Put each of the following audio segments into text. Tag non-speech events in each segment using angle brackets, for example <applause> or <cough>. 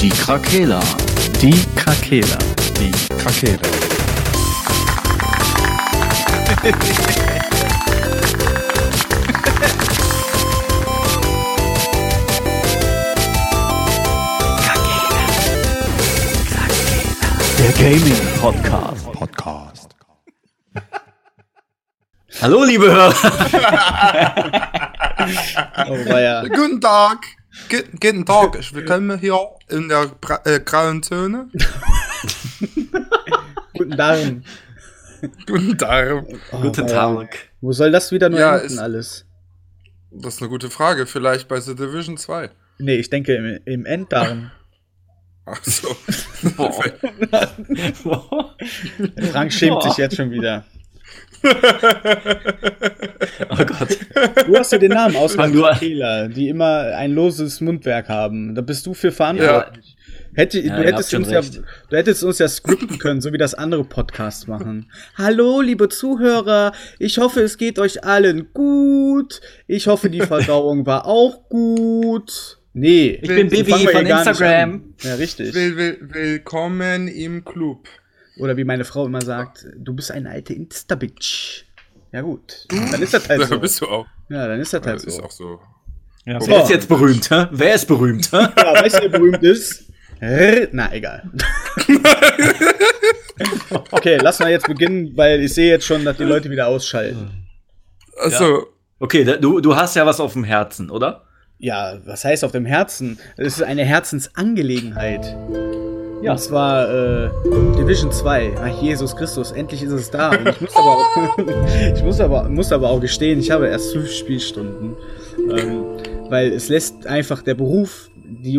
Die Krakela. Die Krakela. Die Krakela. Der Gaming Podcast. Podcast. Hallo, liebe Hörer. <laughs> Oh. Guten Tag. Gu- Guten Tag. Ich willkommen hier in der bra äh, grauen Zone. <laughs> Guten Darm. Guten Tag. Oh, Guten ja. Tag. Wo soll das wieder nur Ja, enden ist- alles? Das ist eine gute Frage. Vielleicht bei The Division 2. Nee, ich denke im, im Enddarm. Ach so. <laughs> Boah. <laughs> Frank schämt Boah. sich jetzt schon wieder. <laughs> Oh Gott. Du hast ja den Namen ausgedacht. Krakela, die immer ein loses Mundwerk haben. Da bist du für verantwortlich. Hätte, Ja, du, hättest uns ja, du hättest uns ja skripten können, so wie das andere Podcasts machen. Hallo, liebe Zuhörer. Ich hoffe, es geht euch allen gut. Ich hoffe, die Verdauung war auch gut. Nee. Ich bin so Bibi von Instagram. Ja, richtig. Will, will, willkommen im Club. Oder wie meine Frau immer sagt, du bist eine alte Insta-Bitch. Ja gut, dann ist das halt <laughs> so. bist du auch. Ja, dann ist das halt Das ist so. auch so. Ja, So. wer ist jetzt berühmt, hä? Wer ist <laughs> berühmt, hä? Ja, weißt du, wer berühmt ist? Na, egal. <laughs> okay, lass mal jetzt beginnen, weil ich sehe jetzt schon, dass die Leute wieder ausschalten. Also, Okay, da- du, du hast ja was auf dem Herzen, oder? Ja, was heißt auf dem Herzen? Es ist eine Herzensangelegenheit. Ja. Und zwar äh, Division 2. Ach, Jesus Christus, endlich ist es da. Und ich muss aber auch, <laughs> ich muss aber, muss aber auch gestehen, ich habe erst fünf Spielstunden. Ähm, weil es lässt einfach der Beruf, die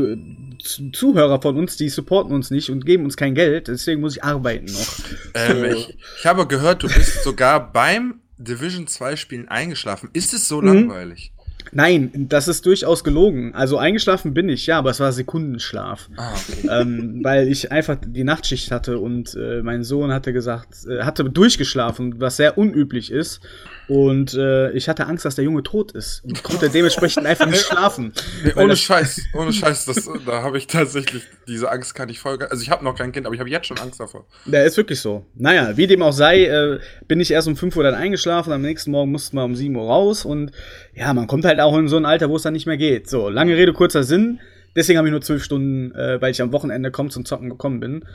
Zuhörer von uns, die supporten uns nicht und geben uns kein Geld, deswegen muss ich arbeiten noch. ähm, ich, ich habe gehört, du bist sogar beim Division 2 Spielen eingeschlafen. Ist es so langweilig? Nein, das ist durchaus gelogen. Also eingeschlafen bin ich, ja, aber es war Sekundenschlaf. Ah, okay. ähm, weil ich einfach die Nachtschicht hatte und äh, mein Sohn hatte gesagt, äh, hatte durchgeschlafen, was sehr unüblich ist. Und äh, ich hatte Angst, dass der Junge tot ist und konnte dementsprechend einfach nicht <laughs> schlafen. Nee, ohne Scheiß, ohne Scheiß, das, da habe ich tatsächlich, diese Angst kann ich voll, also ich habe noch kein Kind, aber ich habe jetzt schon Angst davor. Der ist wirklich so. Naja, wie dem auch sei, äh, bin ich erst um 5 Uhr dann eingeschlafen, am nächsten Morgen mussten wir um 7 Uhr raus und ja, man kommt halt auch in so ein Alter, wo es dann nicht mehr geht. So, lange Rede, kurzer Sinn. Deswegen habe ich nur zwölf Stunden, äh, weil ich am Wochenende kaum zum Zocken gekommen bin.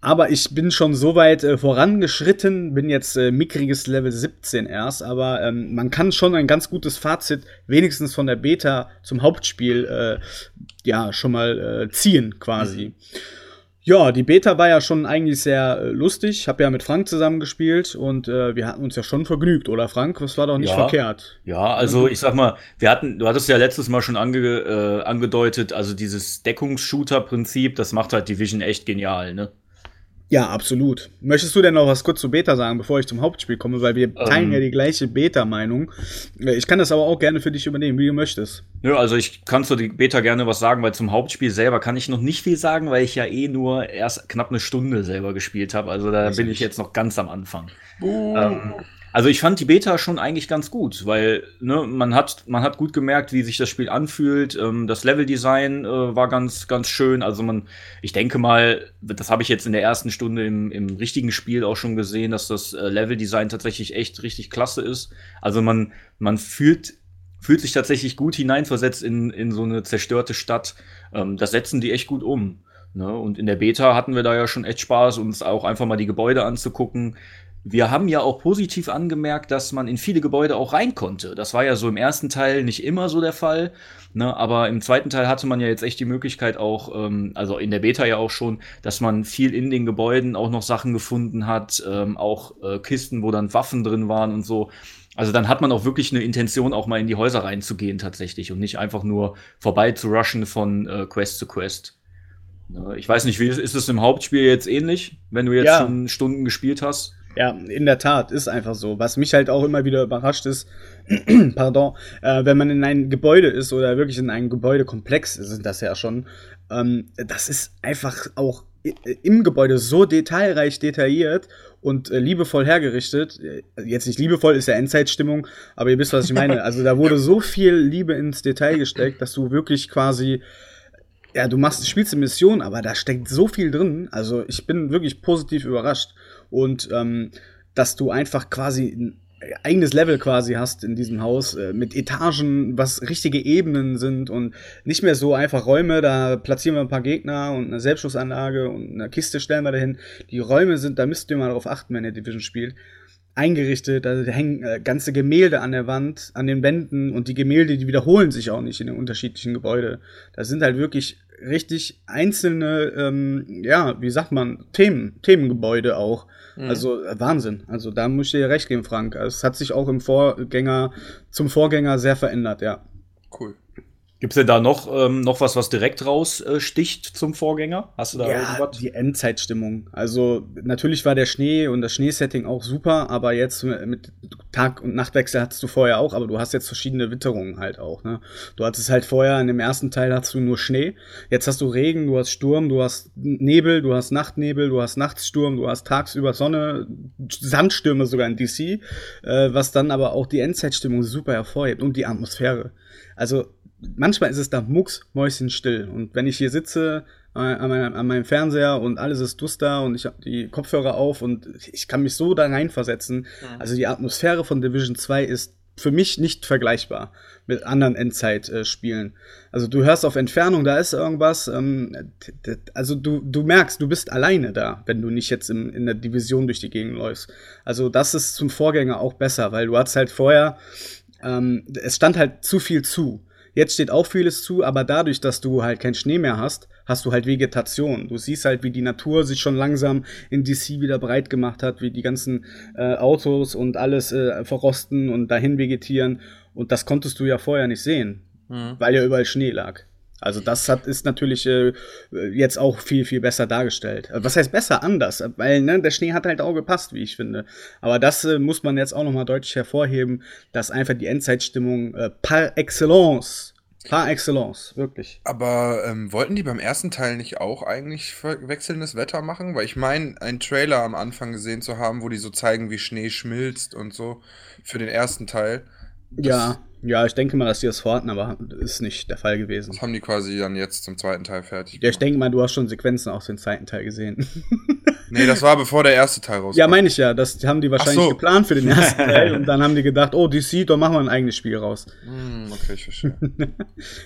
Aber ich bin schon so weit äh, vorangeschritten, bin jetzt äh, mickriges Level 17 erst, aber ähm, man kann schon ein ganz gutes Fazit, wenigstens von der Beta zum Hauptspiel, äh, ja, schon mal äh, ziehen quasi. Ja, die Beta war ja schon eigentlich sehr äh, lustig. Ich habe ja mit Frank zusammen gespielt und äh, wir hatten uns ja schon vergnügt, oder Frank? Das war doch nicht Ja. verkehrt. Ja, also ich sag mal, wir hatten, du hattest ja letztes Mal schon ange, äh, angedeutet, also dieses Deckungsshooter-Prinzip, das macht halt Division echt genial, ne? Ja, absolut. Möchtest du denn noch was kurz zu Beta sagen, bevor ich zum Hauptspiel komme? Weil wir teilen Ähm. ja die gleiche Beta-Meinung. Äh, Ich kann das aber auch gerne für dich übernehmen, wie du möchtest. Nö, also ich kann zu Beta gerne was sagen, weil zum Hauptspiel selber kann ich noch nicht viel sagen, weil ich ja eh nur erst knapp eine Stunde selber gespielt habe. Also da bin ich jetzt noch ganz am Anfang. Ähm, also ich fand die Beta schon eigentlich ganz gut, weil ne, man hat man hat gut gemerkt, wie sich das Spiel anfühlt. Ähm, das Leveldesign äh, war ganz ganz schön. Also man, ich denke mal, das habe ich jetzt in der ersten Stunde im, im richtigen Spiel auch schon gesehen, dass das äh, Leveldesign tatsächlich echt richtig klasse ist. Also man man fühlt fühlt sich tatsächlich gut hineinversetzt in, in so eine zerstörte Stadt. Ähm, das setzen die echt gut um. Ne? Und in der Beta hatten wir da ja schon echt Spaß, uns auch einfach mal die Gebäude anzugucken. Wir haben ja auch positiv angemerkt, dass man in viele Gebäude auch rein konnte. Das war ja so im ersten Teil nicht immer so der Fall. Ne? Aber im zweiten Teil hatte man ja jetzt echt die Möglichkeit auch, ähm, also in der Beta ja auch schon, dass man viel in den Gebäuden auch noch Sachen gefunden hat, ähm, auch äh, Kisten, wo dann Waffen drin waren und so. Also dann hat man auch wirklich eine Intention, auch mal in die Häuser reinzugehen tatsächlich und nicht einfach nur vorbei zu rushen von äh, Quest zu Quest. Ne, Ich weiß nicht, wie ist ist es im Hauptspiel jetzt ähnlich, wenn du jetzt Ja. schon Stunden gespielt hast? Ja, in der Tat, ist einfach so. Was mich halt auch immer wieder überrascht ist, <clears throat> pardon, äh, wenn man in einem Gebäude ist oder wirklich in einem Gebäudekomplex, sind das ja schon, ähm, das ist einfach auch i- im Gebäude so detailreich detailliert und äh, liebevoll hergerichtet. Äh, Jetzt nicht liebevoll, ist ja Endzeitstimmung, aber ihr wisst, was ich meine. Also da wurde so viel Liebe ins Detail gesteckt, dass du wirklich quasi ja, du machst, spielst eine Mission, aber da steckt so viel drin. Also ich bin wirklich positiv überrascht. Und ähm, dass du einfach quasi ein eigenes Level quasi hast in diesem Haus äh, mit Etagen, was richtige Ebenen sind und nicht mehr so einfach Räume, da platzieren wir ein paar Gegner und eine Selbstschussanlage und eine Kiste stellen wir dahin. Die Räume sind, da müsst ihr mal darauf achten, wenn ihr Division spielt eingerichtet, da hängen äh, ganze Gemälde an der Wand, an den Wänden und die Gemälde, die wiederholen sich auch nicht in den unterschiedlichen Gebäuden. Das sind halt wirklich richtig einzelne, ähm, ja, wie sagt man, Themen, Themengebäude auch. Mhm. Also äh, Wahnsinn. Also da muss ich dir recht geben, Frank. Es hat sich auch im Vorgänger, zum Vorgänger sehr verändert, ja. Cool. Gibt es denn da noch, ähm, noch was, was direkt raussticht äh, zum Vorgänger? Hast du da ja, irgendwas? Die Endzeitstimmung. Also natürlich war der Schnee und das Schneesetting auch super, aber jetzt mit Tag- und Nachtwechsel hattest du vorher auch, aber du hast jetzt verschiedene Witterungen halt auch. Ne? Du hattest halt vorher in dem ersten Teil hattest du nur Schnee, jetzt hast du Regen, du hast Sturm, du hast Nebel, du hast Nachtnebel, du hast Nachtssturm, du hast tagsüber Sonne, Sandstürme sogar in DC, äh, was dann aber auch die Endzeitstimmung super hervorhebt und die Atmosphäre. Also manchmal ist es da mucksmäuschenstill. Und wenn ich hier sitze äh, an, meinem, an, meinem, Fernseher und alles ist duster und ich habe die Kopfhörer auf und ich kann mich so da reinversetzen. Mhm. Also die Atmosphäre von Division 2 ist für mich nicht vergleichbar mit anderen Endzeit-Spielen. Also du hörst auf Entfernung, da ist irgendwas. Ähm, also du, du merkst, du bist alleine da, wenn du nicht jetzt in, in der Division durch die Gegend läufst. Also das ist zum Vorgänger auch besser, weil du hattest halt vorher, ähm, es stand halt zu viel zu. Jetzt steht auch vieles zu, aber dadurch, dass du halt keinen Schnee mehr hast, hast du halt Vegetation. Du siehst halt, wie die Natur sich schon langsam in DC wieder breit gemacht hat, wie die ganzen äh, Autos und alles äh, verrosten und dahin vegetieren. Und das konntest du ja vorher nicht sehen, mhm. weil ja überall Schnee lag. Also das hat, ist natürlich äh, jetzt auch viel, viel besser dargestellt. Was heißt besser? Anders. Weil ne, der Schnee hat halt auch gepasst, wie ich finde. Aber das äh, muss man jetzt auch nochmal deutlich hervorheben, dass einfach die Endzeitstimmung äh, par excellence Par excellence, wirklich. Aber ähm, wollten die beim ersten Teil nicht auch eigentlich wechselndes Wetter machen? Weil ich meine, einen Trailer am Anfang gesehen zu haben, wo die so zeigen, wie Schnee schmilzt und so für den ersten Teil. Ja, ja, ich denke mal, dass die das vorhatten, aber ist nicht der Fall gewesen. Das haben die quasi dann jetzt zum zweiten Teil fertig gemacht. Ja, ich denke mal, du hast schon Sequenzen aus dem zweiten Teil gesehen. <laughs> nee, das war bevor der erste Teil rauskam. Ja, meine ich ja. Das haben die wahrscheinlich so. geplant für den ersten <laughs> Teil und dann haben die gedacht, oh, DC, da machen wir ein eigenes Spiel raus. Mm, okay, ich verstehe. <laughs>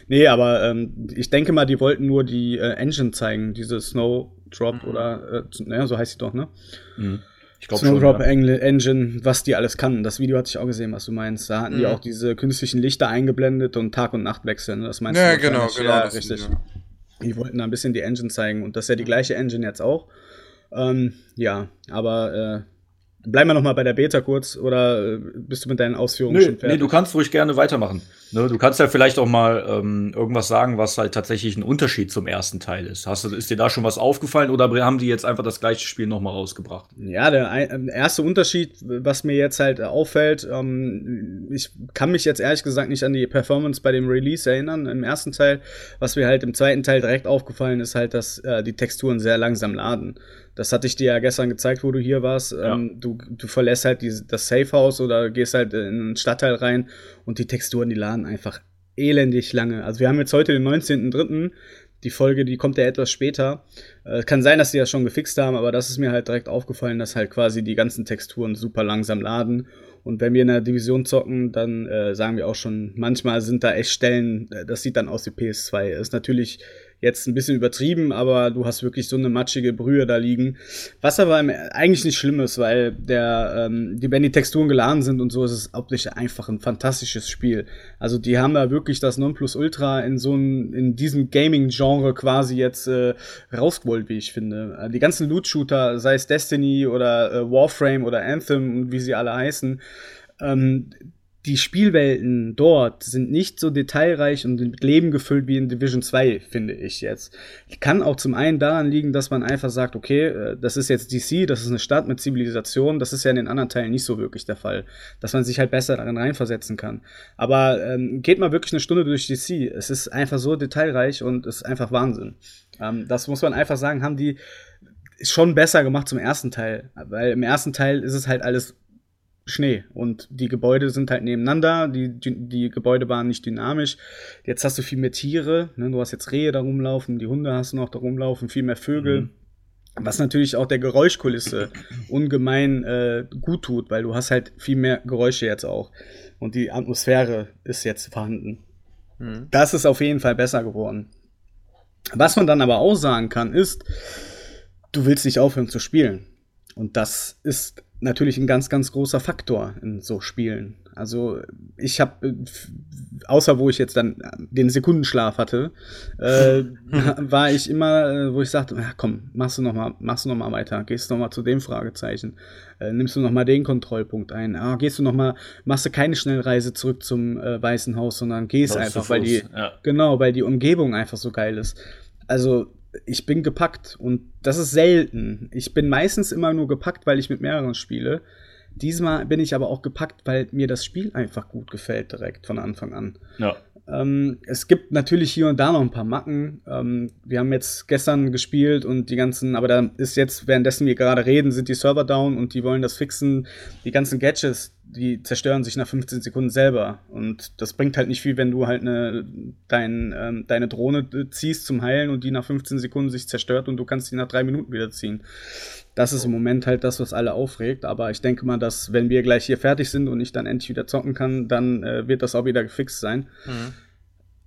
nee, aber ähm, ich denke mal, die wollten nur die äh, Engine zeigen, diese Snowdrop mhm. oder, äh, naja, so heißt sie doch, ne? Mhm. Ich glaube Snowdrop ja. Engine, was die alles kann. Das Video hatte ich auch gesehen, was du meinst. Da hatten mhm. die auch diese künstlichen Lichter eingeblendet und Tag und Nacht wechseln. Das meinst ja, du? Genau, genau, ja, richtig. Sind, ja. Die wollten da ein bisschen die Engine zeigen und das ist ja die gleiche Engine jetzt auch. Ähm, ja, aber äh, Bleiben wir noch mal bei der Beta kurz oder äh, bist du mit deinen Ausführungen nee, schon fertig? Nee, du kannst ruhig gerne weitermachen. Ne, du kannst ja vielleicht auch mal ähm, irgendwas sagen, was halt tatsächlich ein Unterschied zum ersten Teil ist. Hast du, ist dir da schon was aufgefallen oder haben die jetzt einfach das gleiche Spiel noch mal rausgebracht? Ja, der ein, erste Unterschied, was mir jetzt halt auffällt, ähm, ich kann mich jetzt ehrlich gesagt nicht an die Performance bei dem Release erinnern im ersten Teil. Was mir halt im zweiten Teil direkt aufgefallen ist, halt, dass äh, die Texturen sehr langsam laden. Das hatte ich dir ja gestern gezeigt, wo du hier warst. Ja. Ähm, du, du verlässt halt die, das Safehouse oder gehst halt in einen Stadtteil rein und die Texturen, die laden einfach elendig lange. Also wir haben jetzt heute den 19.03. Die Folge, die kommt ja etwas später. Äh, kann sein, dass sie das schon gefixt haben, aber das ist mir halt direkt aufgefallen, dass halt quasi die ganzen Texturen super langsam laden. Und wenn wir in der Division zocken, dann äh, sagen wir auch schon, manchmal sind da echt Stellen, äh, das sieht dann aus wie PS2. Ist natürlich jetzt ein bisschen übertrieben, aber du hast wirklich so eine matschige Brühe da liegen. Was aber eigentlich nicht schlimm ist, weil der, ähm, die, wenn die Texturen geladen sind und so, ist es optisch einfach ein fantastisches Spiel. Also die haben da wirklich das Nonplusultra in so ein, in diesem Gaming-Genre quasi jetzt äh, rausgeholt, wie ich finde. Die ganzen Loot-Shooter, sei es Destiny oder äh, Warframe oder Anthem, wie sie alle heißen, ähm, die Spielwelten dort sind nicht so detailreich und mit Leben gefüllt wie in Division 2, finde ich jetzt. Kann auch zum einen daran liegen, dass man einfach sagt, okay, äh, das ist jetzt DC, das ist eine Stadt mit Zivilisation, das ist ja in den anderen Teilen nicht so wirklich der Fall, dass man sich halt besser darin reinversetzen kann. Aber ähm, geht mal wirklich eine Stunde durch DC, es ist einfach so detailreich und es ist einfach Wahnsinn. Ähm, das muss man einfach sagen, haben die schon besser gemacht zum ersten Teil, weil im ersten Teil ist es halt alles Schnee und die Gebäude sind halt nebeneinander, die, die, die Gebäude waren nicht dynamisch. Jetzt hast du viel mehr Tiere, ne? du hast jetzt Rehe da rumlaufen, die Hunde hast du noch da rumlaufen, viel mehr Vögel. Mhm. Was natürlich auch der Geräuschkulisse ungemein äh, gut tut, weil du hast halt viel mehr Geräusche jetzt auch. Und die Atmosphäre ist jetzt vorhanden. Mhm. Das ist auf jeden Fall besser geworden. Was man dann aber auch sagen kann, ist, du willst nicht aufhören zu spielen. Und das ist natürlich ein ganz, ganz großer Faktor in so Spielen. Also ich habe, außer wo ich jetzt dann den Sekundenschlaf hatte, äh, <laughs> war ich immer, äh, wo ich sagte, ja, komm, machst du noch mal, machst du noch mal weiter, gehst du noch mal zu dem Fragezeichen, äh, nimmst du noch mal den Kontrollpunkt ein, ah, gehst du noch mal, machst du keine Schnellreise zurück zum äh, Weißen Haus, sondern gehst einfach, weil die, ja. genau, weil die Umgebung einfach so geil ist. Also ich bin gepackt und das ist selten. Ich bin meistens immer nur gepackt, weil ich mit mehreren spiele. Diesmal bin ich aber auch gepackt, weil mir das Spiel einfach gut gefällt direkt von Anfang an. Ja. Ähm, es gibt natürlich hier und da noch ein paar Macken. Ähm, wir haben jetzt gestern gespielt und die ganzen, aber da ist jetzt, währenddessen wir gerade reden, sind die Server down und die wollen das fixen. Die ganzen Gadgets, die zerstören sich nach 15 Sekunden selber. Und das bringt halt nicht viel, wenn du halt eine, dein, ähm, deine Drohne ziehst zum Heilen und die nach 15 Sekunden sich zerstört und du kannst die nach drei Minuten wieder ziehen. Das ist im Moment halt das, was alle aufregt. Aber ich denke mal, dass wenn wir gleich hier fertig sind und ich dann endlich wieder zocken kann, dann äh, wird das auch wieder gefixt sein. Mhm.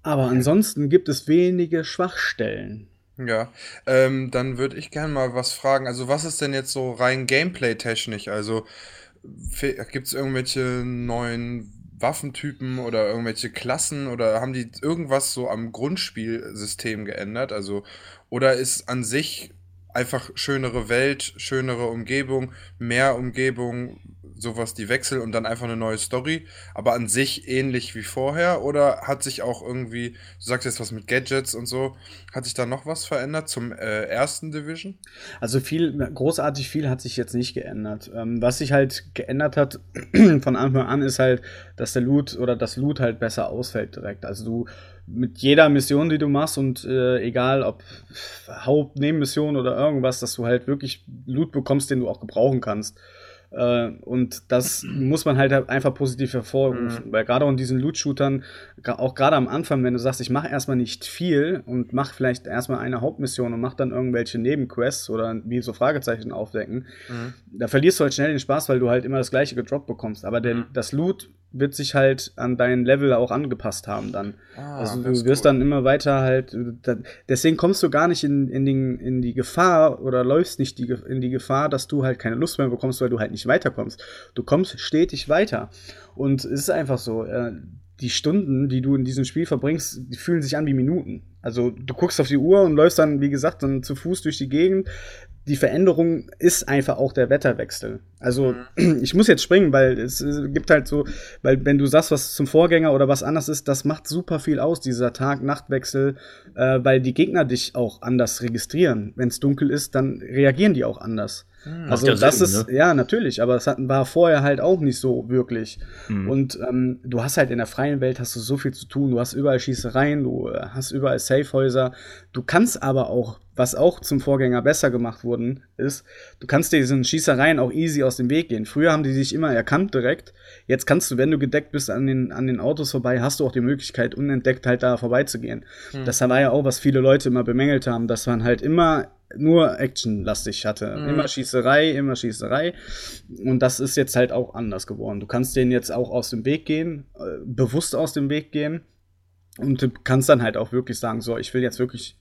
Aber ansonsten gibt es wenige Schwachstellen. Ja, ähm, dann würde ich gerne mal was fragen. Also, was ist denn jetzt so rein Gameplay-technisch? Also, gibt es irgendwelche neuen Waffentypen oder irgendwelche Klassen oder haben die irgendwas so am Grundspielsystem geändert? Also, oder ist an sich einfach schönere Welt, schönere Umgebung, mehr Umgebung, sowas die Wechsel und dann einfach eine neue Story, aber an sich ähnlich wie vorher oder hat sich auch irgendwie, du sagst jetzt was mit Gadgets und so, hat sich da noch was verändert zum äh, ersten Division? Also viel, großartig viel hat sich jetzt nicht geändert. Ähm, was sich halt geändert hat <clears throat> von Anfang an ist halt, dass der Loot oder das Loot halt besser ausfällt direkt. Also du mit jeder Mission, die du machst und äh, egal ob Hauptnebenmission oder irgendwas, dass du halt wirklich Loot bekommst, den du auch gebrauchen kannst. Äh, und das muss man halt einfach positiv hervorrufen, mhm. weil gerade in diesen Loot-Shootern, auch gerade am Anfang, wenn du sagst, ich mache erstmal nicht viel und mache vielleicht erstmal eine Hauptmission und mache dann irgendwelche Nebenquests oder wie so Fragezeichen aufdecken, mhm. da verlierst du halt schnell den Spaß, weil du halt immer das gleiche gedroppt bekommst. Aber der, mhm. das Loot wird sich halt an dein Level auch angepasst haben dann. Ah, also du wirst cool. dann immer weiter halt, deswegen kommst du gar nicht in, in, den, in die Gefahr oder läufst nicht die, in die Gefahr, dass du halt keine Lust mehr bekommst, weil du halt nicht weiterkommst. Du kommst stetig weiter. Und es ist einfach so, äh, die Stunden, die du in diesem Spiel verbringst, die fühlen sich an wie Minuten. Also du guckst auf die Uhr und läufst dann, wie gesagt, dann zu Fuß durch die Gegend die Veränderung ist einfach auch der Wetterwechsel. Also mhm. <clears throat> ich muss jetzt springen, weil es, gibt halt so, weil wenn du sagst, was zum Vorgänger oder was anders ist, das macht super viel aus, dieser Tag-Nacht-Wechsel, äh, weil die Gegner dich auch anders registrieren. Wenn es dunkel ist, dann reagieren die auch anders. Mhm, also das Sinn, ist, ne? ja, natürlich, aber das hat, war vorher halt auch nicht so wirklich. Mhm. Und ähm, du hast halt in der freien Welt hast du so viel zu tun, du hast überall Schießereien, du äh, hast überall Safehäuser, du kannst aber auch was auch zum Vorgänger besser gemacht worden ist, du kannst diesen Schießereien auch easy aus dem Weg gehen. Früher haben die dich immer erkannt direkt. Jetzt kannst du, wenn du gedeckt bist an den, an den Autos vorbei, hast du auch die Möglichkeit, unentdeckt halt da vorbeizugehen. Hm. Das war ja auch, was viele Leute immer bemängelt haben, dass man halt immer nur actionlastig hatte. Mhm. Immer Schießerei, immer Schießerei. Und das ist jetzt halt auch anders geworden. Du kannst den jetzt auch aus dem Weg gehen, äh, bewusst aus dem Weg gehen. Und du kannst dann halt auch wirklich sagen, so, ich will jetzt wirklich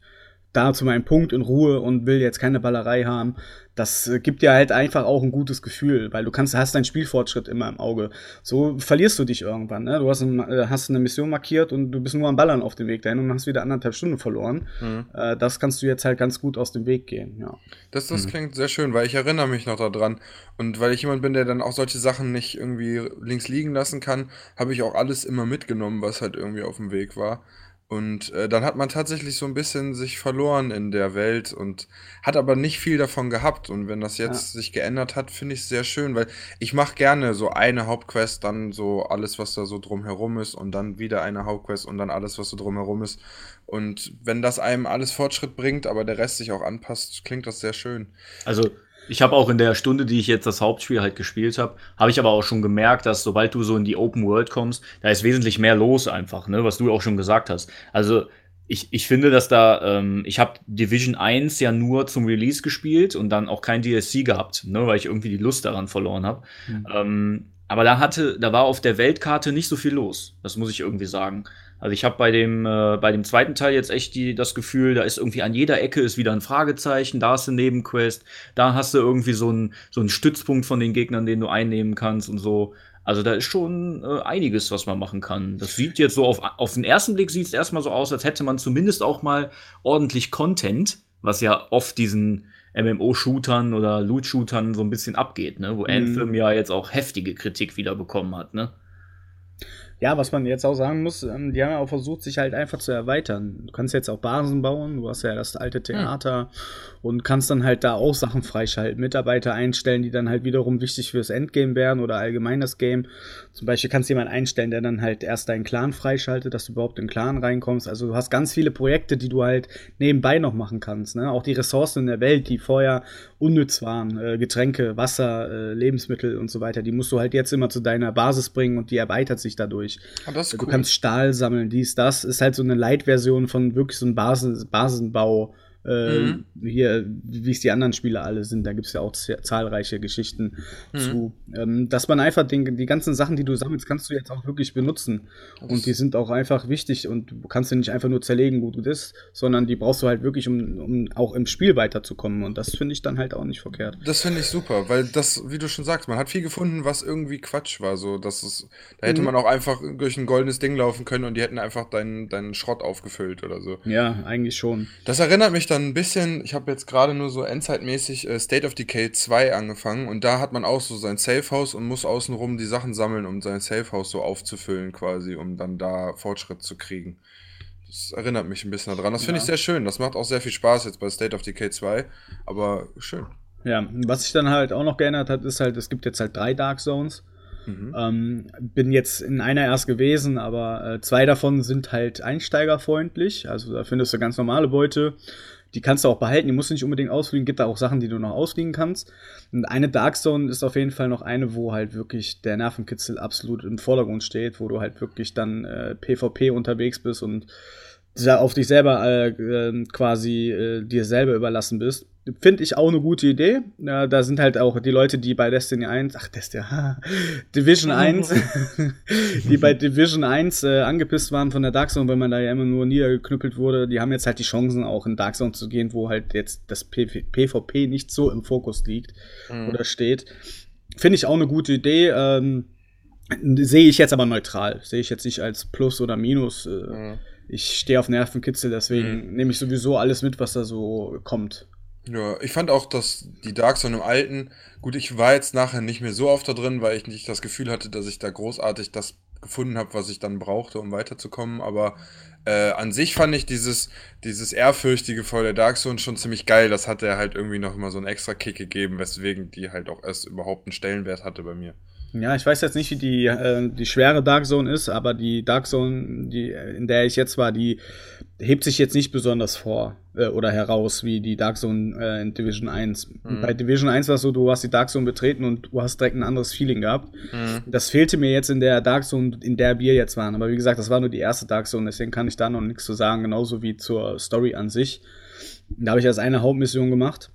da zu meinem Punkt in Ruhe und will jetzt keine Ballerei haben. Das äh, gibt dir halt einfach auch ein gutes Gefühl, weil du kannst, hast deinen Spielfortschritt immer im Auge. So verlierst du dich irgendwann. Ne? Du hast, ein, äh, hast eine Mission markiert und du bist nur am Ballern auf dem Weg dahin und hast wieder anderthalb Stunden verloren. Mhm. Äh, das kannst du jetzt halt ganz gut aus dem Weg gehen. Ja. Das, das mhm. klingt sehr schön, weil ich erinnere mich noch daran. Und weil ich jemand bin, der dann auch solche Sachen nicht irgendwie links liegen lassen kann, habe ich auch alles immer mitgenommen, was halt irgendwie auf dem Weg war. Und äh, dann hat man tatsächlich so ein bisschen sich verloren in der Welt und hat aber nicht viel davon gehabt. Und wenn das jetzt ja. sich geändert hat, finde ich es sehr schön, weil ich mache gerne so eine Hauptquest, dann so alles, was da so drumherum ist und dann wieder eine Hauptquest und dann alles, was so drumherum ist. Und wenn das einem alles Fortschritt bringt, aber der Rest sich auch anpasst, klingt das sehr schön. Also Ich habe auch in der Stunde, die ich jetzt das Hauptspiel halt gespielt habe, habe ich aber auch schon gemerkt, dass sobald du so in die Open World kommst, da ist wesentlich mehr los einfach, ne, was du auch schon gesagt hast. Also ich, ich finde, dass da, ähm, ich habe Division 1 ja nur zum Release gespielt und dann auch kein DLC gehabt, ne, weil ich irgendwie die Lust daran verloren habe. Mhm. Ähm, aber da hatte, da war auf der Weltkarte nicht so viel los. Das muss ich irgendwie sagen. Also ich habe bei dem äh, bei dem zweiten Teil jetzt echt die, das Gefühl, da ist irgendwie an jeder Ecke ist wieder ein Fragezeichen, da hast du Nebenquest, da hast du irgendwie so einen so einen Stützpunkt von den Gegnern, den du einnehmen kannst und so. Also da ist schon äh, einiges, was man machen kann. Das sieht jetzt so auf, auf den ersten Blick sieht es erstmal so aus, als hätte man zumindest auch mal ordentlich Content, was ja oft diesen MMO-Shootern oder Loot-Shootern so ein bisschen abgeht, ne? Wo mhm. Anthem ja jetzt auch heftige Kritik wieder bekommen hat, ne? Ja, was man jetzt auch sagen muss, ähm, die haben ja auch versucht, sich halt einfach zu erweitern. Du kannst jetzt auch Basen bauen, du hast ja das alte hm. Theater hm. und kannst dann halt da auch Sachen freischalten, Mitarbeiter einstellen, die dann halt wiederum wichtig fürs Endgame wären oder allgemein das Game. Zum Beispiel kannst du jemanden einstellen, der dann halt erst deinen Clan freischaltet, dass du überhaupt in den Clan reinkommst. Also du hast ganz viele Projekte, die du halt nebenbei noch machen kannst. Ne? Auch die Ressourcen in der Welt, die vorher unnütz waren, äh, Getränke, Wasser, äh, Lebensmittel und so weiter, die musst du halt jetzt immer zu deiner Basis bringen und die erweitert sich dadurch durch. Oh, du cool. kannst Stahl sammeln, dies, das. Ist halt so eine Light-Version von wirklich so einem Basen Basenbau äh, mhm. Hier, wie es die anderen Spiele alle sind, da gibt es ja auch zahlreiche Geschichten mhm. zu. Ähm, dass man einfach den, die ganzen Sachen, die du sammelst, kannst du jetzt auch wirklich benutzen. Das und die sind auch einfach wichtig und du kannst sie nicht einfach nur zerlegen, wo du bist, sondern die brauchst du halt wirklich, um, um auch im Spiel weiterzukommen. Und das finde ich dann halt auch nicht verkehrt. Das finde ich super, weil das, wie du schon sagst, man hat viel gefunden, was irgendwie Quatsch war. So, dass es, da hätte mhm. man auch einfach durch ein goldenes Ding laufen können und die hätten einfach deinen, deinen Schrott aufgefüllt oder so. Ja, eigentlich schon. Das erinnert mich dann ein bisschen, ich habe jetzt gerade nur so endzeitmäßig äh, State of Decay 2 angefangen und da hat man auch so sein Safehouse und muss außenrum die Sachen sammeln, um sein Safehouse so aufzufüllen quasi, um dann da Fortschritt zu kriegen. Das erinnert mich ein bisschen daran. Das finde ich sehr schön. Das macht auch sehr viel Spaß jetzt bei State of Decay 2, aber schön. Ja, was sich dann halt auch noch geändert hat, ist halt, es gibt jetzt halt drei Dark Zones. Mhm. Ähm, bin jetzt in einer erst gewesen, aber äh, zwei davon sind halt einsteigerfreundlich. Also da findest du ganz normale Beute. Die kannst du auch behalten, die musst du nicht unbedingt ausfliegen. Gibt da auch Sachen, die du noch ausfliegen kannst. Und eine Dark Zone ist auf jeden Fall noch eine, wo halt wirklich der Nervenkitzel absolut im Vordergrund steht, wo du halt wirklich dann äh, PvP unterwegs bist und auf dich selber äh, äh, quasi äh, dir selber überlassen bist. Finde ich auch eine gute Idee. Ja, da sind halt auch die Leute, die bei Destiny 1, ach Destiny, ha, <laughs> Division 1, <laughs> die bei Division 1 äh, angepisst waren von der Dark Zone, weil man da ja immer nur niedergeknüppelt wurde, die haben jetzt halt die Chancen, auch in Dark Zone zu gehen, wo halt jetzt das PvP nicht so im Fokus liegt mhm. oder steht. Finde ich auch eine gute Idee. Ähm, Sehe ich jetzt aber neutral. Sehe ich jetzt nicht als Plus oder Minus. Äh, mhm ich stehe auf Nervenkitzel, deswegen mhm. nehme ich sowieso alles mit, was da so kommt. Ja, ich fand auch, dass die Dark Zone im Alten, gut, ich war jetzt nachher nicht mehr so oft da drin, weil ich nicht das Gefühl hatte, dass ich da großartig das gefunden habe, was ich dann brauchte, um weiterzukommen. Aber äh, an sich fand ich dieses, dieses Ehrfürchtige vor der Dark Zone schon ziemlich geil. Das hat er halt irgendwie noch immer so einen extra Kick gegeben, weswegen die halt auch erst überhaupt einen Stellenwert hatte bei mir. Ja, ich weiß jetzt nicht, wie die, äh, die schwere Dark Zone ist, aber die Dark Zone, die, in der ich jetzt war, die hebt sich jetzt nicht besonders vor äh, oder heraus wie die Dark Zone äh, in Division 1. Mhm. Bei Division 1 war es so, du hast die Dark Zone betreten und du hast direkt ein anderes Feeling gehabt. Mhm. Das fehlte mir jetzt in der Dark Zone, in der wir jetzt waren. Aber wie gesagt, das war nur die erste Dark Zone, deswegen kann ich da noch nichts zu sagen, genauso wie zur Story an sich. Da habe ich erst eine Hauptmission gemacht.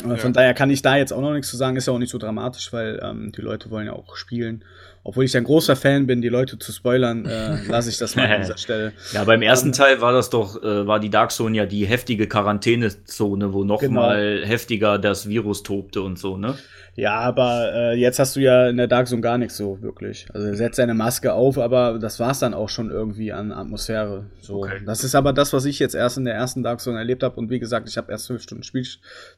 Ja. Von daher kann ich da jetzt auch noch nichts zu sagen, ist ja auch nicht so dramatisch, weil ähm, die Leute wollen ja auch spielen. Obwohl ich ein großer Fan bin, die Leute zu spoilern, äh, <laughs> lasse ich das mal an dieser Stelle. Ja, beim ersten ähm, Teil war das doch, äh, war die Dark Zone ja die heftige Quarantänezone, wo noch genau. mal heftiger das Virus tobte und so, ne? Ja, aber äh, jetzt hast du ja in der Dark Zone gar nichts so wirklich. Also er setzt seine Maske auf, aber das war's dann auch schon irgendwie an Atmosphäre. So, okay. das ist aber das, was ich jetzt erst in der ersten Dark Zone erlebt habe. Und wie gesagt, ich habe erst zwölf Stunden Spiel,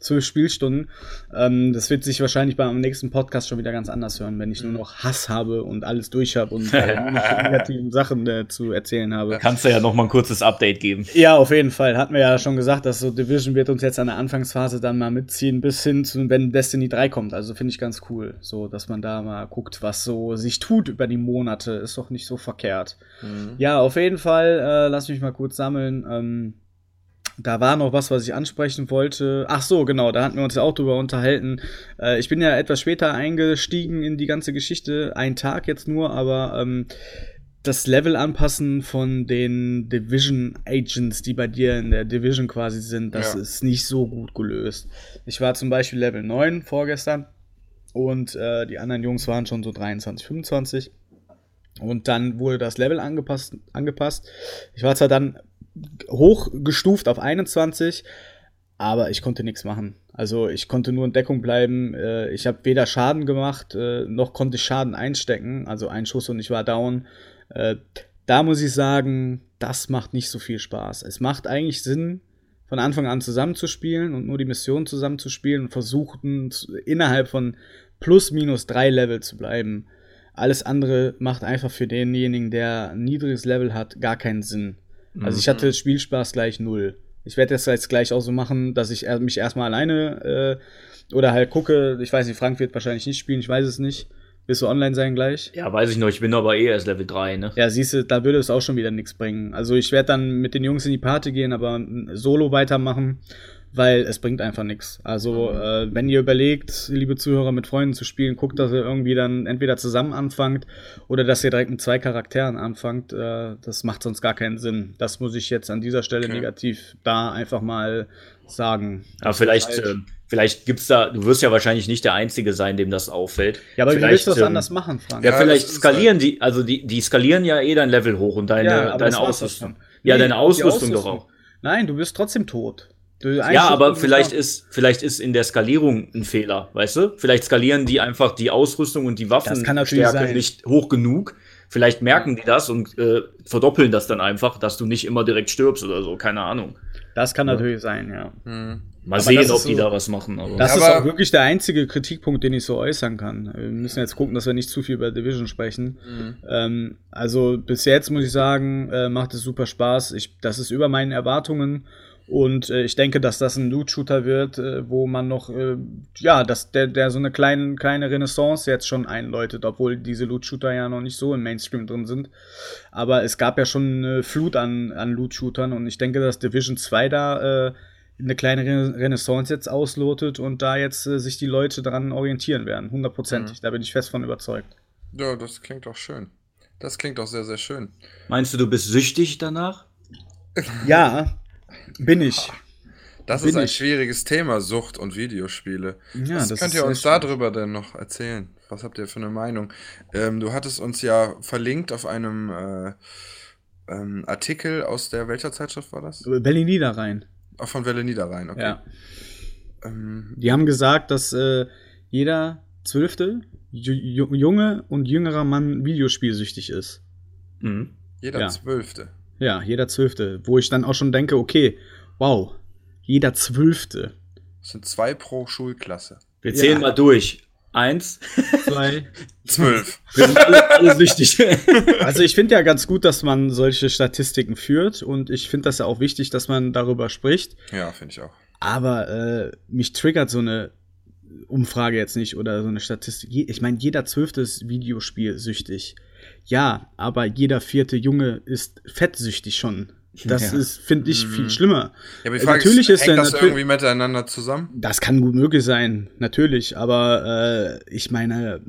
zwölf Spielstunden. Ähm, das wird sich wahrscheinlich beim nächsten Podcast schon wieder ganz anders hören, wenn ich nur noch Hass habe und alles durch habe und <laughs> noch negativen Sachen äh, zu erzählen habe. Kannst du ja noch mal ein kurzes Update geben. Ja, auf jeden Fall. Hatten wir ja schon gesagt, dass so Division wird uns jetzt an der Anfangsphase dann mal mitziehen bis hin zu, wenn Destiny 3 kommt. Also also finde ich ganz cool, so dass man da mal guckt, was so sich tut über die Monate. Ist doch nicht so verkehrt. Mhm. Ja, auf jeden Fall, äh, lass mich mal kurz sammeln. Ähm, da war noch was, was ich ansprechen wollte. Ach so, genau, da hatten wir uns ja auch drüber unterhalten. Äh, ich bin ja etwas später eingestiegen in die ganze Geschichte, ein Tag jetzt nur, aber ähm, das Level anpassen von den Division Agents, die bei dir in der Division quasi sind, das ja. ist nicht so gut gelöst. Ich war zum Beispiel Level 9 vorgestern und äh, die anderen Jungs waren schon so 23, 25. Und dann wurde das Level angepasst. angepasst. Ich war zwar dann hochgestuft auf 21, aber ich konnte nichts machen. Also ich konnte nur in Deckung bleiben. Äh, ich habe weder Schaden gemacht, äh, noch konnte ich Schaden einstecken. Also ein Schuss und ich war down. Äh, da muss ich sagen, das macht nicht so viel Spaß. Es macht eigentlich Sinn, von Anfang an zusammenzuspielen und nur die Mission zusammenzuspielen und versuchen innerhalb von plus minus drei Level zu bleiben. Alles andere macht einfach für denjenigen, der ein niedriges Level hat, gar keinen Sinn. Also ich hatte mhm. Spielspaß gleich null. Ich werde das jetzt gleich auch so machen, dass ich mich erstmal alleine äh, oder halt gucke. Ich weiß nicht, Frank wird wahrscheinlich nicht spielen, ich weiß es nicht. Wirst du online sein gleich? Ja, weiß ich noch. Ich bin aber eh erst Level 3, ne? Ja, siehst du, da würde es auch schon wieder nichts bringen. Also ich werde dann mit den Jungs in die Party gehen, aber solo weitermachen weil es bringt einfach nichts. Also, mhm. äh, wenn ihr überlegt, liebe Zuhörer, mit Freunden zu spielen, guckt, dass ihr irgendwie dann entweder zusammen anfangt oder dass ihr direkt mit zwei Charakteren anfangt. Äh, das macht sonst gar keinen Sinn. Das muss ich jetzt an dieser Stelle okay. negativ da einfach mal sagen. Aber vielleicht, halt äh, vielleicht gibt's da, du wirst ja wahrscheinlich nicht der Einzige sein, dem das auffällt. Ja, aber vielleicht, wie willst du das ähm, anders machen, Frank? Ja, ja vielleicht skalieren halt die, also die, die skalieren ja eh dein Level hoch und deine, ja, deine Ausrüstung. Ja, nee, deine Ausrüstung, Ausrüstung doch auch. Nein, du bist trotzdem tot. Ja, aber vielleicht ist, vielleicht ist in der Skalierung ein Fehler, weißt du? Vielleicht skalieren die einfach die Ausrüstung und die Waffenstärke nicht hoch genug. Vielleicht merken die das und äh, verdoppeln das dann einfach, dass du nicht immer direkt stirbst oder so, keine Ahnung. Das kann ja. natürlich sein, ja. Hm. Mal aber sehen, ob so, die da was machen. Aber. Das ja, ist auch wirklich der einzige Kritikpunkt, den ich so äußern kann. Wir müssen jetzt gucken, dass wir nicht zu viel über Division sprechen. Mhm. Ähm, also bis jetzt muss ich sagen, äh, macht es super Spaß. Ich, das ist über meinen Erwartungen und äh, ich denke, dass das ein Loot-Shooter wird, äh, wo man noch, äh, ja, dass der, der so eine kleine, kleine Renaissance jetzt schon einläutet, obwohl diese Loot-Shooter ja noch nicht so im Mainstream drin sind. Aber es gab ja schon eine Flut an, an Loot-Shootern und ich denke, dass Division 2 da äh, eine kleine Renaissance jetzt auslotet und da jetzt äh, sich die Leute daran orientieren werden. Hundertprozentig. Mhm. Da bin ich fest von überzeugt. Ja, das klingt auch schön. Das klingt auch sehr, sehr schön. Meinst du, du bist süchtig danach? Ja, bin ich. Das Bin ist ein ich. schwieriges Thema, Sucht und Videospiele. Ja, Was könnt ihr uns darüber denn noch erzählen? Was habt ihr für eine Meinung? Ähm, du hattest uns ja verlinkt auf einem äh, ähm, Artikel aus der welcher Zeitschrift war das? Welle Niederrhein. Auch von Welle Niederrhein, okay. Ja. Ähm, Die haben gesagt, dass äh, jeder zwölfte junge und jüngerer Mann videospielsüchtig ist. Mhm. Jeder ja. zwölfte. Ja, jeder Zwölfte. Wo ich dann auch schon denke, okay, wow, jeder Zwölfte. Das sind zwei pro Schulklasse. Wir zählen ja. mal durch. Eins, zwei, <laughs> zwölf. Wir sind alle, alle süchtig. <laughs> Also ich finde ja ganz gut, dass man solche Statistiken führt und ich finde das ja auch wichtig, dass man darüber spricht. Ja, finde ich auch. Aber äh, mich triggert so eine Umfrage jetzt nicht oder so eine Statistik. Ich meine, jeder Zwölfte ist Videospielsüchtig. Ja, aber jeder vierte Junge ist fettsüchtig schon. Das ja. ist, finde ich, viel mhm. schlimmer. Ja, aber Frage natürlich ist, hängt ist das irgendwie miteinander zusammen? Das kann gut möglich sein, natürlich. Aber äh, ich meine.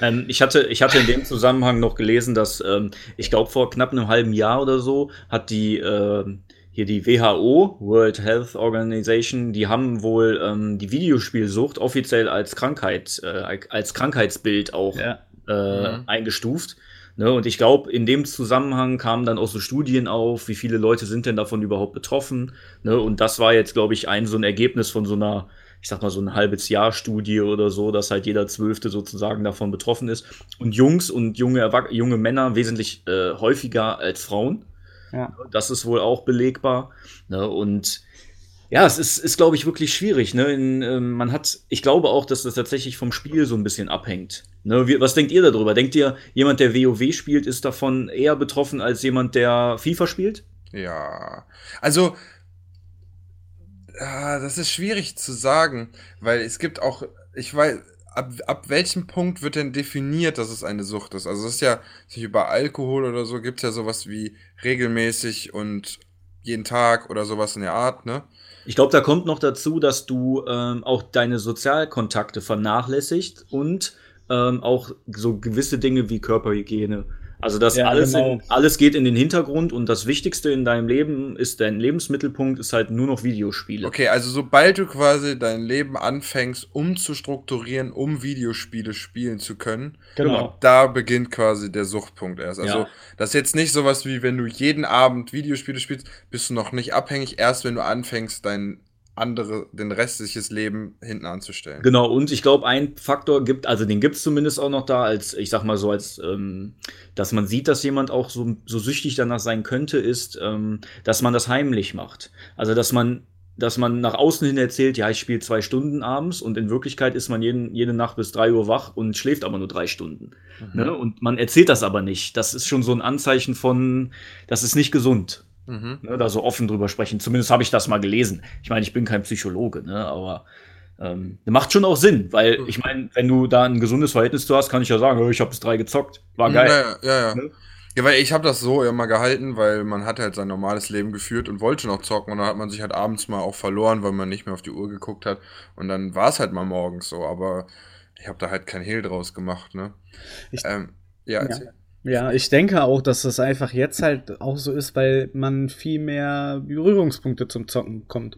Ähm, ich, hatte, ich hatte in dem Zusammenhang noch gelesen, dass ähm, ich glaube, vor knapp einem halben Jahr oder so hat die äh, hier die WHO, World Health Organization, die haben wohl ähm, die Videospielsucht offiziell als Krankheit, äh, als Krankheitsbild auch ja. äh, mhm. eingestuft. Ne, und ich glaube, in dem Zusammenhang kamen dann auch so Studien auf, wie viele Leute sind denn davon überhaupt betroffen. Ne, und das war jetzt, glaube ich, ein so ein Ergebnis von so einer, ich sag mal, so ein halbes Jahr Studie oder so, dass halt jeder Zwölfte sozusagen davon betroffen ist. Und Jungs und junge, junge Männer wesentlich äh, häufiger als Frauen. Ja. Das ist wohl auch belegbar. Ne, und ja, es ist, ist glaube ich, wirklich schwierig. Ne? In, äh, man hat, ich glaube auch, dass das tatsächlich vom Spiel so ein bisschen abhängt. Ne? Wie, was denkt ihr darüber? Denkt ihr, jemand, der WoW spielt, ist davon eher betroffen als jemand, der FIFA spielt? Ja, also ah, das ist schwierig zu sagen, weil es gibt auch, ich weiß, ab, ab welchem Punkt wird denn definiert, dass es eine Sucht ist? Also es ist ja, über Alkohol oder so gibt es ja sowas wie regelmäßig und jeden Tag oder sowas in der Art, ne? Ich glaube, da kommt noch dazu, dass du ähm, auch deine Sozialkontakte vernachlässigt und ähm, auch so gewisse Dinge wie Körperhygiene. Also das ja, alles, genau. in, alles geht in den Hintergrund und das Wichtigste in deinem Leben ist, dein Lebensmittelpunkt ist halt nur noch Videospiele. Okay, also sobald du quasi dein Leben anfängst, umzustrukturieren, um Videospiele spielen zu können, genau. da beginnt quasi der Suchtpunkt erst. Also ja. das ist jetzt nicht sowas wie, wenn du jeden Abend Videospiele spielst, bist du noch nicht abhängig, erst wenn du anfängst, dein andere, den restliches Leben hinten anzustellen. Genau, und ich glaube, ein Faktor gibt, also den gibt es zumindest auch noch da, als, ich sag mal so, als, ähm, dass man sieht, dass jemand auch so, so süchtig danach sein könnte, ist, ähm, dass man das heimlich macht. Also, dass man, dass man nach außen hin erzählt, ja, ich spiele zwei Stunden abends und in Wirklichkeit ist man jeden, jede Nacht bis drei Uhr wach und schläft aber nur drei Stunden. Mhm. Ne? Und man erzählt das aber nicht. Das ist schon so ein Anzeichen von, das ist nicht gesund. Mhm. Ne, da so offen drüber sprechen. Zumindest habe ich das mal gelesen. Ich meine, ich bin kein Psychologe, ne, aber ähm, macht schon auch Sinn, weil mhm. ich meine, wenn du da ein gesundes Verhältnis zu hast, kann ich ja sagen, ich habe bis drei gezockt, war geil. Ja, ja, ja. Ne? Ja, weil ich habe das so immer gehalten, weil man hat halt sein normales Leben geführt und wollte noch zocken und dann hat man sich halt abends mal auch verloren, weil man nicht mehr auf die Uhr geguckt hat und dann war es halt mal morgens so, aber ich habe da halt kein Hehl draus gemacht, ne? Ich, ähm, ja, ja. Ja, ich denke auch, dass das einfach jetzt halt auch so ist, weil man viel mehr Berührungspunkte zum Zocken kommt.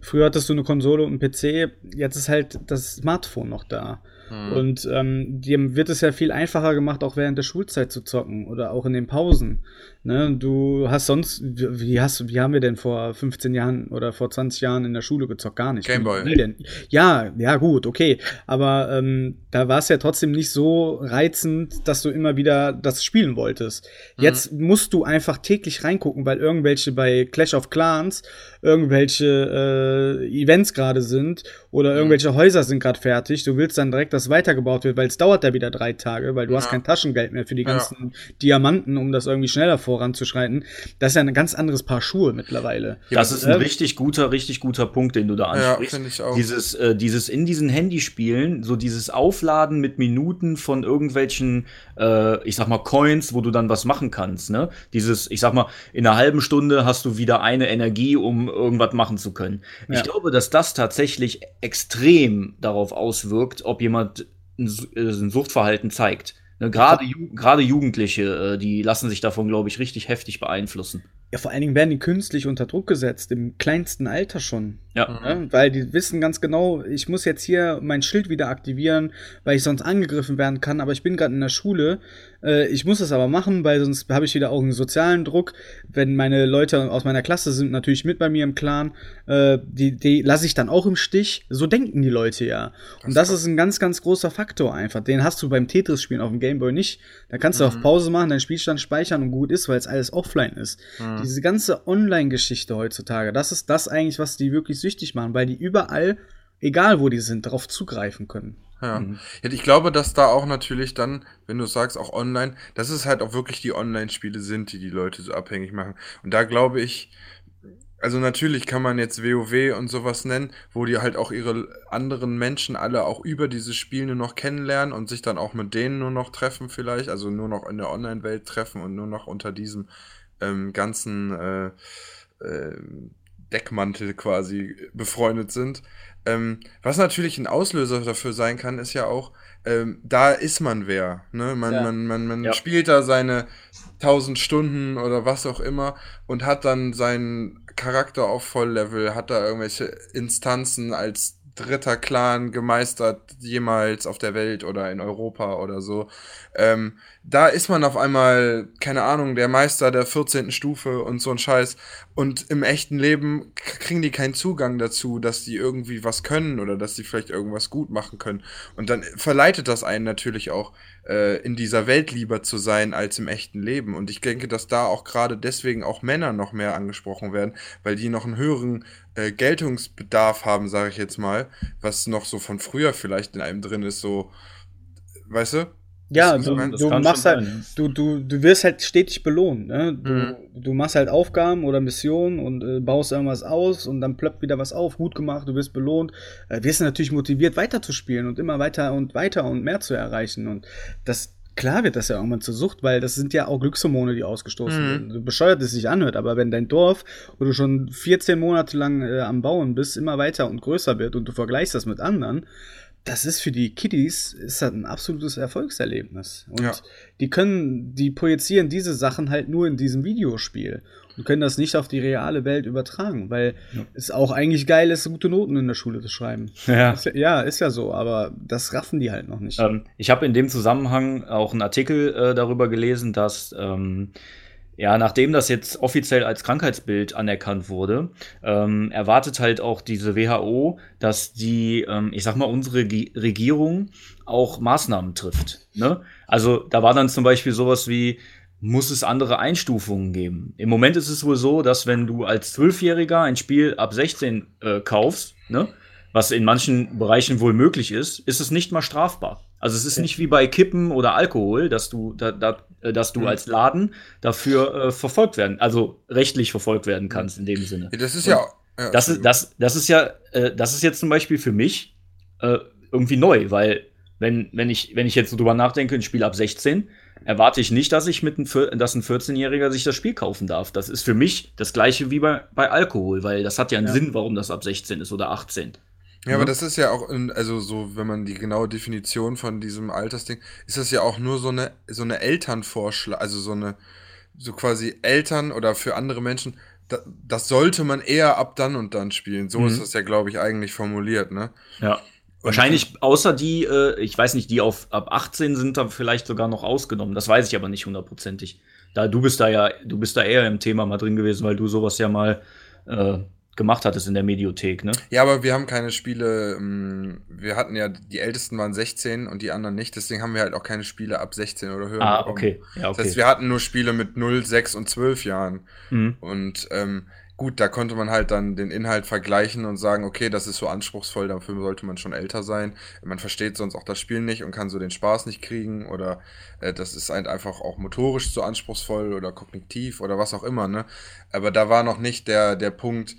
Früher hattest du eine Konsole und einen PC, jetzt ist halt das Smartphone noch da. Mhm. Und ähm, dir wird es ja viel einfacher gemacht, auch während der Schulzeit zu zocken oder auch in den Pausen. Ne? Du hast sonst, wie, hast, wie haben wir denn vor 15 Jahren oder vor 20 Jahren in der Schule gezockt? Gar nicht. Gameboy. Ja, ja, gut, okay. Aber ähm, da war es ja trotzdem nicht so reizend, dass du immer wieder das spielen wolltest. Mhm. Jetzt musst du einfach täglich reingucken, weil irgendwelche bei Clash of Clans irgendwelche äh, Events gerade sind oder mhm. irgendwelche Häuser sind gerade fertig. Du willst dann direkt, dass weitergebaut wird, weil es dauert da wieder drei Tage, weil du ja. hast kein Taschengeld mehr für die ganzen ja. Diamanten, um das irgendwie schneller voranzuschreiten. Das ist ja ein ganz anderes Paar Schuhe mittlerweile. Das ist ein äh, richtig guter, richtig guter Punkt, den du da ansprichst. Ja, ich auch. Dieses, äh, dieses in diesen Handyspielen, so dieses Aufladen mit Minuten von irgendwelchen, äh, ich sag mal, Coins, wo du dann was machen kannst. Ne? Dieses, ich sag mal, in einer halben Stunde hast du wieder eine Energie, um irgendwas machen zu können. Ja. Ich glaube, dass das tatsächlich extrem darauf auswirkt, ob jemand ein, äh, ein Suchtverhalten zeigt. Ne, gerade, gerade Jugendliche, äh, die lassen sich davon, glaube ich, richtig heftig beeinflussen. Ja, vor allen Dingen werden die künstlich unter Druck gesetzt, im kleinsten Alter schon. Ja. ja. Weil die wissen ganz genau, ich muss jetzt hier mein Schild wieder aktivieren, weil ich sonst angegriffen werden kann, aber ich bin gerade in der Schule. Äh, ich muss das aber machen, weil sonst habe ich wieder auch einen sozialen Druck. Wenn meine Leute aus meiner Klasse sind natürlich mit bei mir im Clan, äh, die, die lasse ich dann auch im Stich. So denken die Leute ja. Und das ist ein ganz, ganz großer Faktor einfach. Den hast du beim Tetris-Spielen auf dem Gameboy nicht. Da kannst du mhm. auf Pause machen, deinen Spielstand speichern und gut ist, weil es alles offline ist. Mhm. Diese ganze Online-Geschichte heutzutage, das ist das eigentlich, was die wirklich süchtig machen, weil die überall, egal wo die sind, darauf zugreifen können. Ja. Mhm. Ich glaube, dass da auch natürlich dann, wenn du sagst, auch online, dass es halt auch wirklich die Online-Spiele sind, die die Leute so abhängig machen. Und da glaube ich, also natürlich kann man jetzt WoW und sowas nennen, wo die halt auch ihre anderen Menschen alle auch über dieses Spiel nur noch kennenlernen und sich dann auch mit denen nur noch treffen vielleicht, also nur noch in der Online-Welt treffen und nur noch unter diesem ähm, ganzen äh, äh, Deckmantel quasi befreundet sind. Ähm, was natürlich ein Auslöser dafür sein kann, ist ja auch, ähm, da ist man wer. Ne? Man, ja. man, man, man ja. spielt da seine 1000 Stunden oder was auch immer und hat dann seinen Charakter auf Volllevel, hat da irgendwelche Instanzen als dritter Clan gemeistert jemals auf der Welt oder in Europa oder so. Ähm, da ist man auf einmal, keine Ahnung, der Meister der 14. Stufe und so ein Scheiß. Und im echten Leben kriegen die keinen Zugang dazu, dass die irgendwie was können oder dass die vielleicht irgendwas gut machen können. Und dann verleitet das einen natürlich auch, äh, in dieser Welt lieber zu sein als im echten Leben. Und ich denke, dass da auch gerade deswegen auch Männer noch mehr angesprochen werden, weil die noch einen höheren äh, Geltungsbedarf haben, sage ich jetzt mal, was noch so von früher vielleicht in einem drin ist, so, weißt du? Ja, du, du machst halt, du, du, du wirst halt stetig belohnt. Ne? Du, mhm. du machst halt Aufgaben oder Missionen und äh, baust irgendwas aus und dann plöppt wieder was auf, gut gemacht, du wirst belohnt. Äh, wirst natürlich motiviert, weiterzuspielen und immer weiter und weiter und mehr zu erreichen. Und das klar wird das ja irgendwann zur Sucht, weil das sind ja auch Glückshormone, die ausgestoßen mhm. werden. So bescheuert es sich anhört, aber wenn dein Dorf, wo du schon 14 Monate lang äh, am Bauen bist, immer weiter und größer wird und du vergleichst das mit anderen, das ist für die Kiddies ist das ein absolutes Erfolgserlebnis. Und ja. die können, die projizieren diese Sachen halt nur in diesem Videospiel und können das nicht auf die reale Welt übertragen, weil ja. es auch eigentlich geil ist, gute Noten in der Schule zu schreiben. Ja, ist ja, ja, ist ja so, aber das raffen die halt noch nicht. Ähm, ich habe in dem Zusammenhang auch einen Artikel äh, darüber gelesen, dass ähm, ja, nachdem das jetzt offiziell als Krankheitsbild anerkannt wurde, ähm, erwartet halt auch diese WHO, dass die, ähm, ich sag mal, unsere G Regierung auch Maßnahmen trifft. Ne? Also da war dann zum Beispiel sowas wie, muss es andere Einstufungen geben. Im Moment ist es wohl so, dass wenn du als Zwölfjähriger ein Spiel ab 16 äh, kaufst, ne, was in manchen Bereichen wohl möglich ist, ist es nicht mal strafbar. Also es ist nicht wie bei Kippen oder Alkohol, dass du, da, da, dass du mhm. als Laden dafür äh, verfolgt werden, also rechtlich verfolgt werden kannst in dem Sinne. Das ist ja, ja. Das ist, das, das ist ja, äh, das ist jetzt zum Beispiel für mich äh, irgendwie neu, weil wenn, wenn ich, wenn ich jetzt so drüber nachdenke, ein Spiel ab 16, erwarte ich nicht, dass ich mit ein, dass ein 14-Jähriger sich das Spiel kaufen darf. Das ist für mich das gleiche wie bei, bei Alkohol, weil das hat ja einen ja. Sinn, warum das ab 16 ist oder 18. Ja, aber das ist ja auch, also so, wenn man die genaue Definition von diesem Altersding, ist das ja auch nur so eine, so eine Elternvorschlag, also so eine, so quasi Eltern oder für andere Menschen, da, das sollte man eher ab dann und dann spielen. So mhm. ist das ja, glaube ich, eigentlich formuliert, ne? Ja. Wahrscheinlich, außer die, äh, ich weiß nicht, die auf ab 18 sind da vielleicht sogar noch ausgenommen. Das weiß ich aber nicht hundertprozentig. Da du bist da ja, du bist da eher im Thema mal drin gewesen, weil du sowas ja mal äh, gemacht hattest in der Mediothek, ne? Ja, aber wir haben keine Spiele, ähm, wir hatten ja, die ältesten waren 16 und die anderen nicht, deswegen haben wir halt auch keine Spiele ab 16 oder höher. Ah, okay. Ja, okay. Das heißt, wir hatten nur Spiele mit 0, 6 und 12 Jahren. Mhm. Und ähm, gut, da konnte man halt dann den Inhalt vergleichen und sagen, okay, das ist so anspruchsvoll, dafür sollte man schon älter sein. Man versteht sonst auch das Spiel nicht und kann so den Spaß nicht kriegen oder äh, das ist halt einfach auch motorisch so anspruchsvoll oder kognitiv oder was auch immer, ne? Aber da war noch nicht der, der Punkt,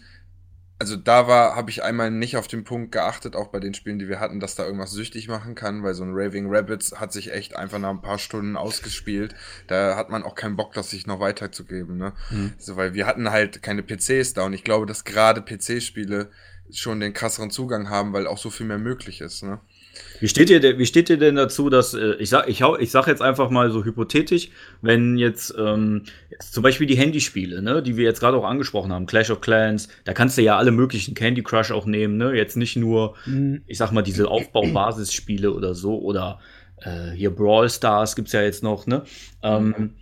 also da war, habe ich einmal nicht auf den Punkt geachtet, auch bei den Spielen, die wir hatten, dass da irgendwas süchtig machen kann, weil so ein Raving Rabbits hat sich echt einfach nach ein paar Stunden ausgespielt. Da hat man auch keinen Bock, das sich noch weiterzugeben, ne? Mhm. So, weil wir hatten halt keine PCs da und ich glaube, dass gerade PC-Spiele schon den krasseren Zugang haben, weil auch so viel mehr möglich ist, ne? Wie steht ihr, wie steht ihr denn dazu, dass äh, ich sag, ich, hau, ich sag jetzt einfach mal so hypothetisch, wenn jetzt, ähm, jetzt zum Beispiel die Handyspiele, ne, die wir jetzt gerade auch angesprochen haben, Clash of Clans, da kannst du ja alle möglichen Candy Crush auch nehmen, ne? Jetzt nicht nur, mhm. ich sag mal, diese Aufbau-Basisspiele oder so, oder äh, hier Brawl Stars gibt's ja jetzt noch, ne? Ähm,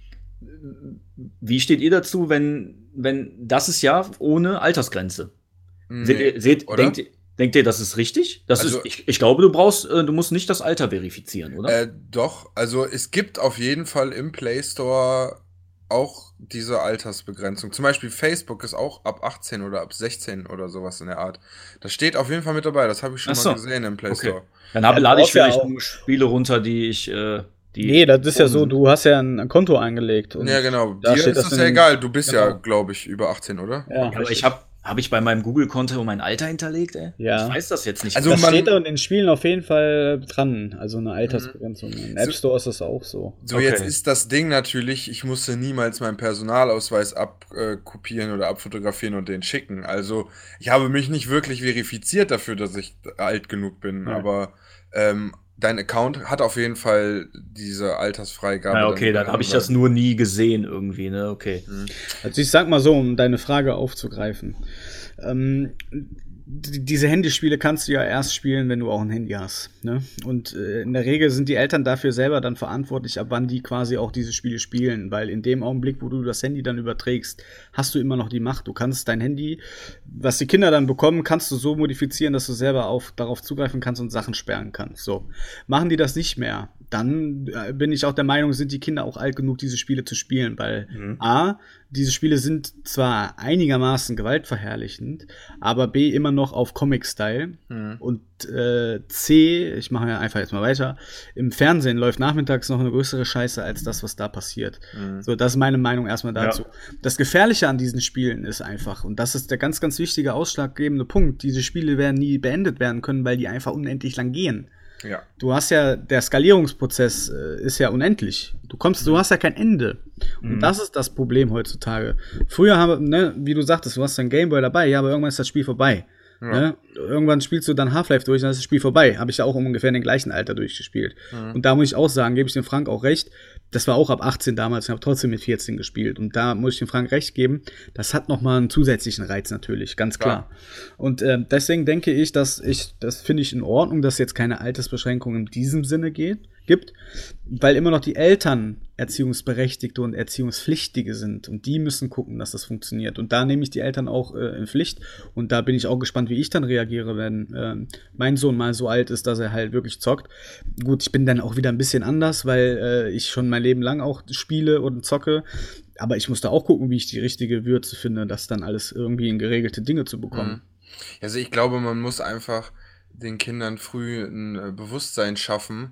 wie steht ihr dazu, wenn, wenn das ist ja ohne Altersgrenze? Nee, seht, seht denkt, Denkt ihr, das ist richtig? Das also, ist, ich, ich, glaube, du brauchst, äh, du musst nicht das Alter verifizieren, oder? Äh, doch, also es gibt auf jeden Fall im Play Store auch diese Altersbegrenzung. Zum Beispiel Facebook ist auch ab 18 oder ab 16 oder sowas in der Art. Das steht auf jeden Fall mit dabei, das habe ich schon so. mal gesehen im Play Store. Okay. Dann habe, lade ich vielleicht ja Spiele runter, die ich. Äh, die nee, das ist ja so, du hast ja ein Konto eingelegt. ja, genau. Dir ist das ja egal, du bist genau. ja, glaube ich, über 18, oder? Ja, aber ich habe habe ich bei meinem Google-Konto mein Alter hinterlegt, ey? Ja. Ich weiß das jetzt nicht. Also das man, steht da in den Spielen auf jeden Fall dran. Also eine Altersbegrenzung. Im App Store ist das auch so. So, okay. jetzt ist das Ding natürlich, ich musste niemals meinen Personalausweis abkopieren oder abfotografieren und den schicken. Also ich habe mich nicht wirklich verifiziert dafür, dass ich alt genug bin. Ja. Aber ähm, dein Account hat auf jeden Fall diese Altersfreigabe. Ja, okay, dann, dann habe ich das nur nie gesehen irgendwie, ne? Okay. Mhm. Also ich sag mal so, um deine Frage aufzugreifen. Ähm, diese Handyspiele kannst du ja erst spielen, wenn du auch ein Handy hast. Ne? Und äh, in der Regel sind die Eltern dafür selber dann verantwortlich, ab wann die quasi auch diese Spiele spielen. Weil in dem Augenblick, wo du das Handy dann überträgst, hast du immer noch die Macht. Du kannst dein Handy, was die Kinder dann bekommen, kannst du so modifizieren, dass du selber auf, darauf zugreifen kannst und Sachen sperren kannst. So. Machen die das nicht mehr, dann äh, bin ich auch der Meinung, sind die Kinder auch alt genug, diese Spiele zu spielen, weil mhm. A, diese Spiele sind zwar einigermaßen gewaltverherrlichend, aber B, immer noch auf Comic-Style mhm. und äh, C, ich mache ja einfach jetzt mal weiter, im Fernsehen läuft nachmittags noch eine größere Scheiße als das, was da passiert. Mhm. So, das ist meine Meinung erstmal dazu. Ja. Das Gefährliche an diesen Spielen ist einfach, und das ist der ganz, ganz wichtige ausschlaggebende Punkt, diese Spiele werden nie beendet werden können, weil die einfach unendlich lang gehen. Ja. Du hast ja, der Skalierungsprozess äh, ist ja unendlich. Du kommst, du hast ja kein Ende. Und mhm. das ist das Problem heutzutage. Früher haben, ne, wie du sagtest, du hast dein Gameboy dabei, ja, aber irgendwann ist das Spiel vorbei. Ja. Ne? Irgendwann spielst du dann Half-Life durch, dann ist das Spiel vorbei. Habe ich ja auch ungefähr in dem gleichen Alter durchgespielt. Mhm. Und da muss ich auch sagen, gebe ich dem Frank auch recht. Das war auch ab 18 damals, ich habe trotzdem mit 14 gespielt. Und da muss ich dem Frank recht geben, das hat nochmal einen zusätzlichen Reiz natürlich, ganz klar. Ja. Und äh, deswegen denke ich, dass ich, das finde ich in Ordnung, dass jetzt keine Altersbeschränkung in diesem Sinne geht gibt, weil immer noch die Eltern Erziehungsberechtigte und Erziehungspflichtige sind und die müssen gucken, dass das funktioniert. Und da nehme ich die Eltern auch äh, in Pflicht und da bin ich auch gespannt, wie ich dann reagiere, wenn äh, mein Sohn mal so alt ist, dass er halt wirklich zockt. Gut, ich bin dann auch wieder ein bisschen anders, weil äh, ich schon mein Leben lang auch spiele und zocke. Aber ich muss da auch gucken, wie ich die richtige Würze finde, das dann alles irgendwie in geregelte Dinge zu bekommen. Mhm. Also ich glaube, man muss einfach den Kindern früh ein äh, Bewusstsein schaffen,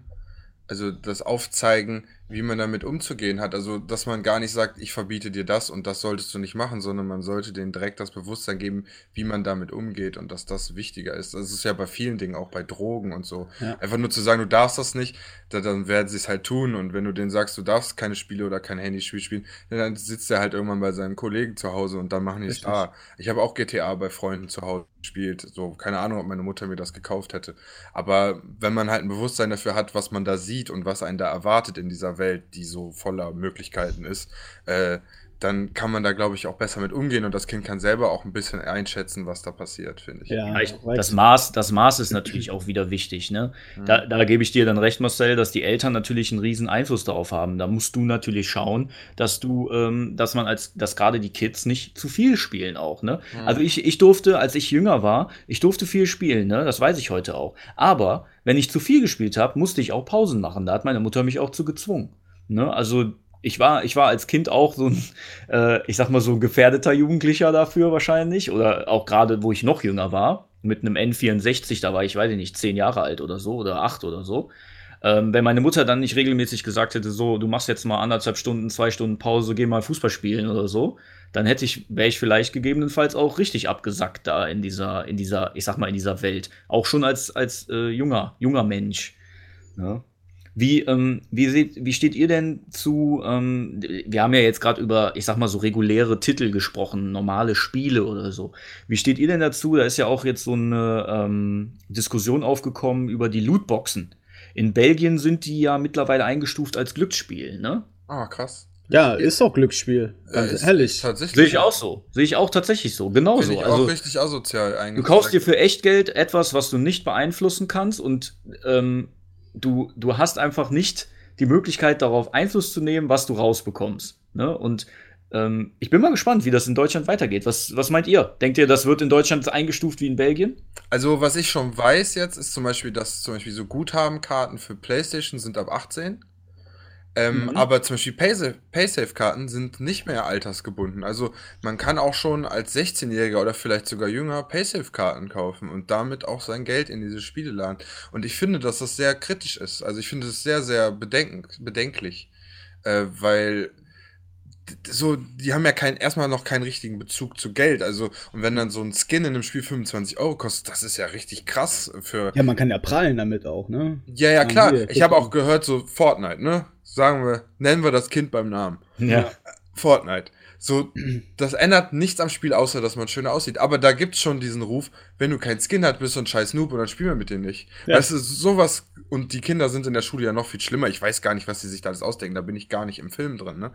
also das Aufzeigen, wie man damit umzugehen hat. Also, dass man gar nicht sagt, ich verbiete dir das und das solltest du nicht machen, sondern man sollte denen direkt das Bewusstsein geben, wie man damit umgeht und dass das wichtiger ist. Das ist ja bei vielen Dingen, auch bei Drogen und so. Ja. Einfach nur zu sagen, du darfst das nicht, dann werden sie es halt tun. Und wenn du denen sagst, du darfst keine Spiele oder kein Handyspiel spielen, dann sitzt er halt irgendwann bei seinen Kollegen zu Hause und dann machen die es. Ah, ich habe auch GTA bei Freunden zu Hause gespielt. So, keine Ahnung, ob meine Mutter mir das gekauft hätte. Aber wenn man halt ein Bewusstsein dafür hat, was man da sieht und was einen da erwartet in dieser Welt, die so voller Möglichkeiten ist, äh, dann kann man da, glaube ich, auch besser mit umgehen und das Kind kann selber auch ein bisschen einschätzen, was da passiert, finde ich. Ja, ich, das, Maß, das Maß ist natürlich auch wieder wichtig. Ne? Mhm. Da, da gebe ich dir dann recht, Marcel, dass die Eltern natürlich einen riesen Einfluss darauf haben. Da musst du natürlich schauen, dass du, ähm, dass man als, dass gerade die Kids nicht zu viel spielen auch. Ne? Mhm. Also ich, ich durfte, als ich jünger war, ich durfte viel spielen, ne? das weiß ich heute auch. Aber wenn ich zu viel gespielt habe, musste ich auch Pausen machen. Da hat meine Mutter mich auch zu gezwungen. Ne? Also ich war, ich war als Kind auch so ein, <laughs> äh, ich sag mal so ein gefährdeter Jugendlicher dafür wahrscheinlich. Oder auch gerade, wo ich noch jünger war, mit einem N64, da war ich, weiß ich nicht, zehn Jahre alt oder so oder acht oder so. Ähm, wenn meine Mutter dann nicht regelmäßig gesagt hätte, so, du machst jetzt mal anderthalb Stunden, zwei Stunden Pause, geh mal Fußball spielen oder so, dann hätte ich, wäre ich vielleicht gegebenenfalls auch richtig abgesackt da in dieser, in dieser, ich sag mal, in dieser Welt. Auch schon als, als äh, junger, junger Mensch. Ja. Wie, ähm, wie, seht, wie steht ihr denn zu, ähm, wir haben ja jetzt gerade über, ich sag mal so reguläre Titel gesprochen, normale Spiele oder so. Wie steht ihr denn dazu? Da ist ja auch jetzt so eine ähm, Diskussion aufgekommen über die Lootboxen. In Belgien sind die ja mittlerweile eingestuft als Glücksspiel, ne? Ah, krass. Ja, ist doch Glücksspiel. Ganz ist, ehrlich. Sehe ich auch so. Sehe ich auch tatsächlich so. Genauso. Ich also, auch richtig asozial eigentlich. Du kaufst dir für Echtgeld etwas, was du nicht beeinflussen kannst und ähm, du, du hast einfach nicht die Möglichkeit, darauf Einfluss zu nehmen, was du rausbekommst. Ne? Und ähm, ich bin mal gespannt, wie das in Deutschland weitergeht. Was, was meint ihr? Denkt ihr, das wird in Deutschland eingestuft wie in Belgien? Also, was ich schon weiß jetzt, ist zum Beispiel, dass zum Beispiel so Guthabenkarten für PlayStation sind ab 18. Ähm, mhm. Aber zum Beispiel Paysafe-Karten sind nicht mehr altersgebunden. Also man kann auch schon als 16-Jähriger oder vielleicht sogar jünger Paysafe-Karten kaufen und damit auch sein Geld in diese Spiele laden. Und ich finde, dass das sehr kritisch ist. Also ich finde es sehr, sehr bedenk bedenklich. Äh, weil so, die haben ja kein, erstmal noch keinen richtigen Bezug zu Geld. Also, und wenn dann so ein Skin in einem Spiel 25 Euro kostet, das ist ja richtig krass für. Ja, man kann ja prallen damit auch, ne? Ja, ja, klar. Ich habe auch gehört, so Fortnite, ne? sagen wir, nennen wir das Kind beim Namen. Ja. Fortnite. So, das ändert nichts am Spiel, außer dass man schöner aussieht. Aber da gibt's schon diesen Ruf, wenn du kein Skin hast, bist du ein scheiß Noob und dann spielen wir mit dir nicht. Ja. Das ist sowas, und die Kinder sind in der Schule ja noch viel schlimmer. Ich weiß gar nicht, was sie sich da alles ausdenken, da bin ich gar nicht im Film drin, ne?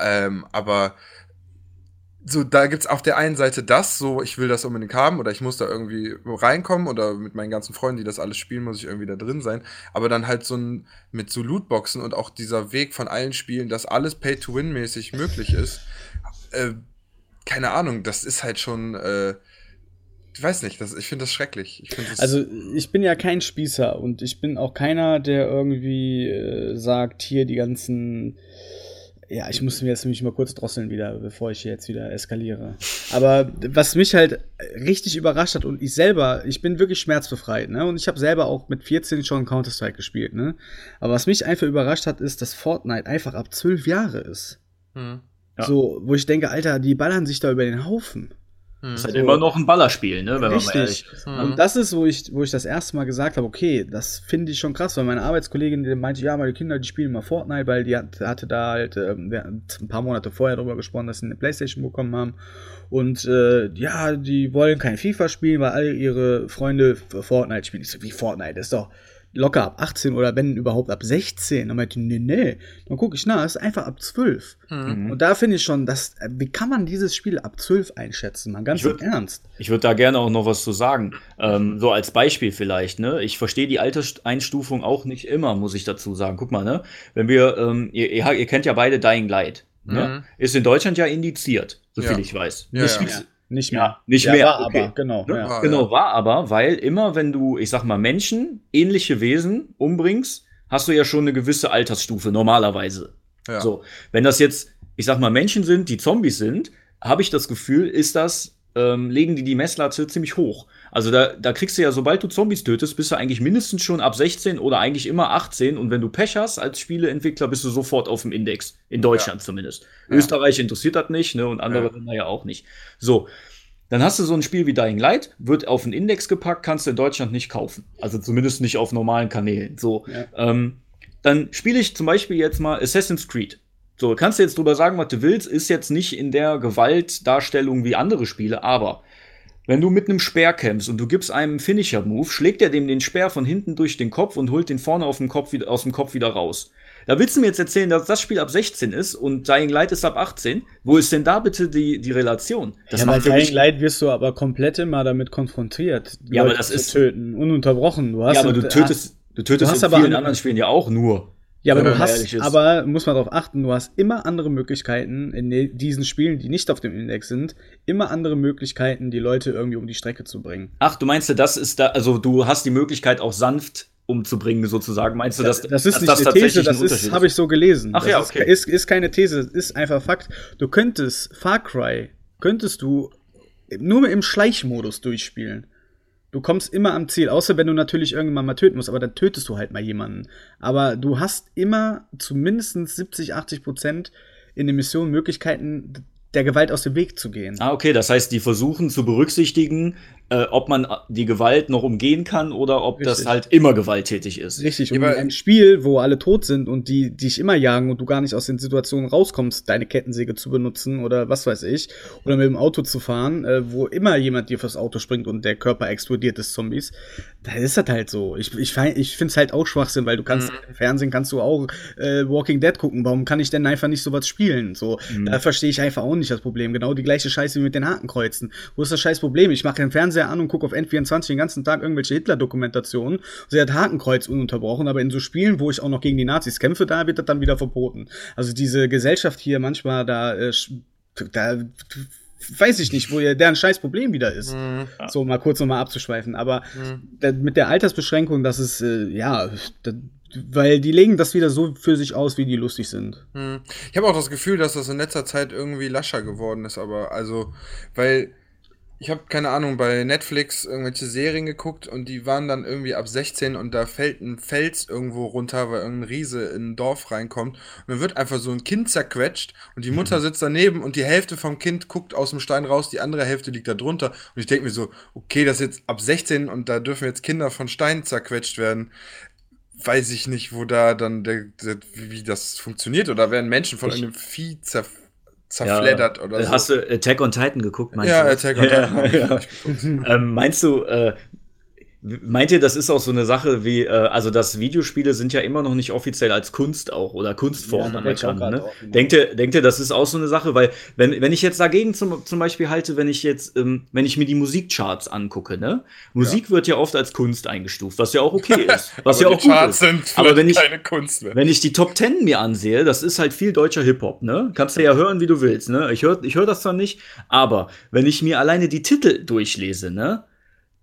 Ähm, aber so, da gibt's auf der einen Seite das, so, ich will das unbedingt haben oder ich muss da irgendwie reinkommen oder mit meinen ganzen Freunden, die das alles spielen, muss ich irgendwie da drin sein. Aber dann halt so ein, mit so Lootboxen und auch dieser Weg von allen Spielen, dass alles Pay-to-Win-mäßig möglich ist, äh, keine Ahnung, das ist halt schon, äh, ich weiß nicht, das, ich finde das schrecklich. Ich das also ich bin ja kein Spießer und ich bin auch keiner, der irgendwie äh, sagt, hier die ganzen ja, ich muss mir jetzt nämlich mal kurz drosseln wieder, bevor ich jetzt wieder eskaliere. Aber was mich halt richtig überrascht hat und ich selber, ich bin wirklich schmerzbefreit, ne? Und ich habe selber auch mit 14 schon Counter-Strike gespielt, ne? Aber was mich einfach überrascht hat, ist, dass Fortnite einfach ab 12 Jahre ist. Hm. Ja. So, wo ich denke, Alter, die ballern sich da über den Haufen. Das ist halt immer noch ein Ballerspiel, ne? Wenn Richtig. Man mal Und das ist, wo ich, wo ich das erste Mal gesagt habe, okay, das finde ich schon krass, weil meine Arbeitskollegin, die meinte, ja, meine Kinder, die spielen mal Fortnite, weil die hat, hatte da halt ähm, ein paar Monate vorher darüber gesprochen, dass sie eine Playstation bekommen haben. Und äh, ja, die wollen kein FIFA spielen, weil alle ihre Freunde Fortnite spielen. Ich so, wie Fortnite? Das ist doch locker ab 18 oder wenn überhaupt ab 16. Dann meinte ich, nee, nee. Dann gucke ich nach, ist einfach ab 12. Mhm. Und da finde ich schon, dass, wie kann man dieses Spiel ab 12 einschätzen? Man ganz würd, im Ernst. Ich würde da gerne auch noch was zu sagen. Ähm, so als Beispiel vielleicht, ne? Ich verstehe die Alterseinstufung auch nicht immer, muss ich dazu sagen. Guck mal, ne? Wenn wir, ähm, ihr, ihr, ihr kennt ja beide Dying Light. Ne? Mhm. Ist in Deutschland ja indiziert, soviel ja. ich weiß. Ja, nicht, ja. Nicht mehr. Ja, nicht ja, mehr. War okay. aber, genau. Ne? Ja. Genau, war aber, weil immer, wenn du, ich sag mal, Menschen, ähnliche Wesen umbringst, hast du ja schon eine gewisse Altersstufe, normalerweise. Ja. So, wenn das jetzt, ich sag mal, Menschen sind, die Zombies sind, habe ich das Gefühl, ist das, ähm, legen die die Messlatte ziemlich hoch. Also da, da kriegst du ja, sobald du Zombies tötest, bist du eigentlich mindestens schon ab 16 oder eigentlich immer 18. Und wenn du Pech hast als Spieleentwickler, bist du sofort auf dem Index. In Deutschland ja. zumindest. Ja. Österreich interessiert das nicht, ne? Und andere ja. Länder ja auch nicht. So. Dann hast du so ein Spiel wie Dying Light, wird auf den Index gepackt, kannst du in Deutschland nicht kaufen. Also zumindest nicht auf normalen Kanälen. So. Ähm, dann spiele ich zum Beispiel jetzt mal Assassin's Creed. So, kannst du jetzt drüber sagen, was du willst, ist jetzt nicht in der Gewaltdarstellung wie andere Spiele, aber wenn du mit einem Speer kämpfst und du gibst einem Finisher-Move, schlägt er dem den Speer von hinten durch den Kopf und holt den vorne auf dem Kopf, aus dem Kopf wieder raus. Da willst du mir jetzt erzählen, dass das Spiel ab 16 ist und Dying Light ist ab 18? Wo ist denn da bitte die, die Relation? Das ja, bei Dying Light wirst du aber komplett immer damit konfrontiert. Ja, Leute aber das ist töten, ununterbrochen. Du hast ja, aber du tötest, du tötest du in vielen anderen Spielen ja auch nur. Ja, aber du hast, aber muss man darauf achten, du hast immer andere Möglichkeiten in diesen Spielen, die nicht auf dem Index sind, immer andere Möglichkeiten, die Leute irgendwie um die Strecke zu bringen. Ach, du meinst, das ist da, also du hast die Möglichkeit auch sanft umzubringen, sozusagen. Meinst du, dass das ist nicht das eine These, das ist, habe ich so gelesen. Ach das ja, okay. Ist, ist, ist keine These, das ist einfach Fakt. Du könntest Far Cry, könntest du nur im Schleichmodus durchspielen. Du kommst immer am Ziel, außer wenn du natürlich irgendwann mal töten musst, aber dann tötest du halt mal jemanden. Aber du hast immer zumindest 70, 80 Prozent in den Missionen Möglichkeiten, der Gewalt aus dem Weg zu gehen. Ah, okay, das heißt, die versuchen zu berücksichtigen, äh, ob man die Gewalt noch umgehen kann oder ob Richtig. das halt immer gewalttätig ist. Richtig, und in einem Spiel, wo alle tot sind und die dich immer jagen und du gar nicht aus den Situationen rauskommst, deine Kettensäge zu benutzen oder was weiß ich, oder mit dem Auto zu fahren, äh, wo immer jemand dir fürs Auto springt und der Körper explodiert des Zombies, da ist das halt so. Ich, ich, ich finde es halt auch Schwachsinn, weil du kannst mhm. im Fernsehen kannst du auch äh, Walking Dead gucken. Warum kann ich denn einfach nicht sowas spielen? So, mhm. da verstehe ich einfach auch nicht das Problem. Genau die gleiche Scheiße wie mit den Hakenkreuzen. Wo ist das scheiß Problem? Ich mache den Fernseher an und gucke auf N24 den ganzen Tag irgendwelche Hitler-Dokumentationen. Sie hat Hakenkreuz ununterbrochen, aber in so Spielen, wo ich auch noch gegen die Nazis kämpfe, da wird das dann wieder verboten. Also diese Gesellschaft hier manchmal da, äh, da weiß ich nicht, wo ihr deren scheiß Problem wieder ist. Mhm. So mal kurz nochmal abzuschweifen. Aber mhm. mit der Altersbeschränkung, das ist, äh, ja, das, weil die legen das wieder so für sich aus, wie die lustig sind. Mhm. Ich habe auch das Gefühl, dass das in letzter Zeit irgendwie lascher geworden ist, aber also, weil ich habe keine Ahnung, bei Netflix irgendwelche Serien geguckt und die waren dann irgendwie ab 16 und da fällt ein Fels irgendwo runter, weil irgendein Riese in ein Dorf reinkommt und dann wird einfach so ein Kind zerquetscht und die Mutter mhm. sitzt daneben und die Hälfte vom Kind guckt aus dem Stein raus, die andere Hälfte liegt da drunter und ich denke mir so, okay, das ist jetzt ab 16 und da dürfen jetzt Kinder von Steinen zerquetscht werden. Weiß ich nicht, wo da dann der, der wie das funktioniert oder werden Menschen von ich, einem Vieh zerquetscht zerfleddert ja. oder so. Hast du Attack on Titan geguckt, meinst ja, du? Ja, Attack on <laughs> Titan. Ja, ja. ähm, meinst du, äh, Meint ihr, das ist auch so eine Sache wie, äh, also dass Videospiele sind ja immer noch nicht offiziell als Kunst auch oder Kunstform ja, anerkannt. Ne? denkt, ihr, denkt ihr, das ist auch so eine Sache? Weil, wenn, wenn ich jetzt dagegen zum, zum Beispiel halte, wenn ich jetzt, ähm, wenn ich mir die Musikcharts angucke, ne? Musik ja. wird ja oft als Kunst eingestuft, was ja auch okay <laughs> ist. Was ja auch die Charts ist. sind Aber wenn ich, Kunst. Wenn ich die Top Ten mir ansehe, das ist halt viel deutscher Hip-Hop, ne? Kannst du ja hören, wie du willst, ne? Ich höre ich hör das zwar nicht, aber wenn ich mir alleine die Titel durchlese, ne?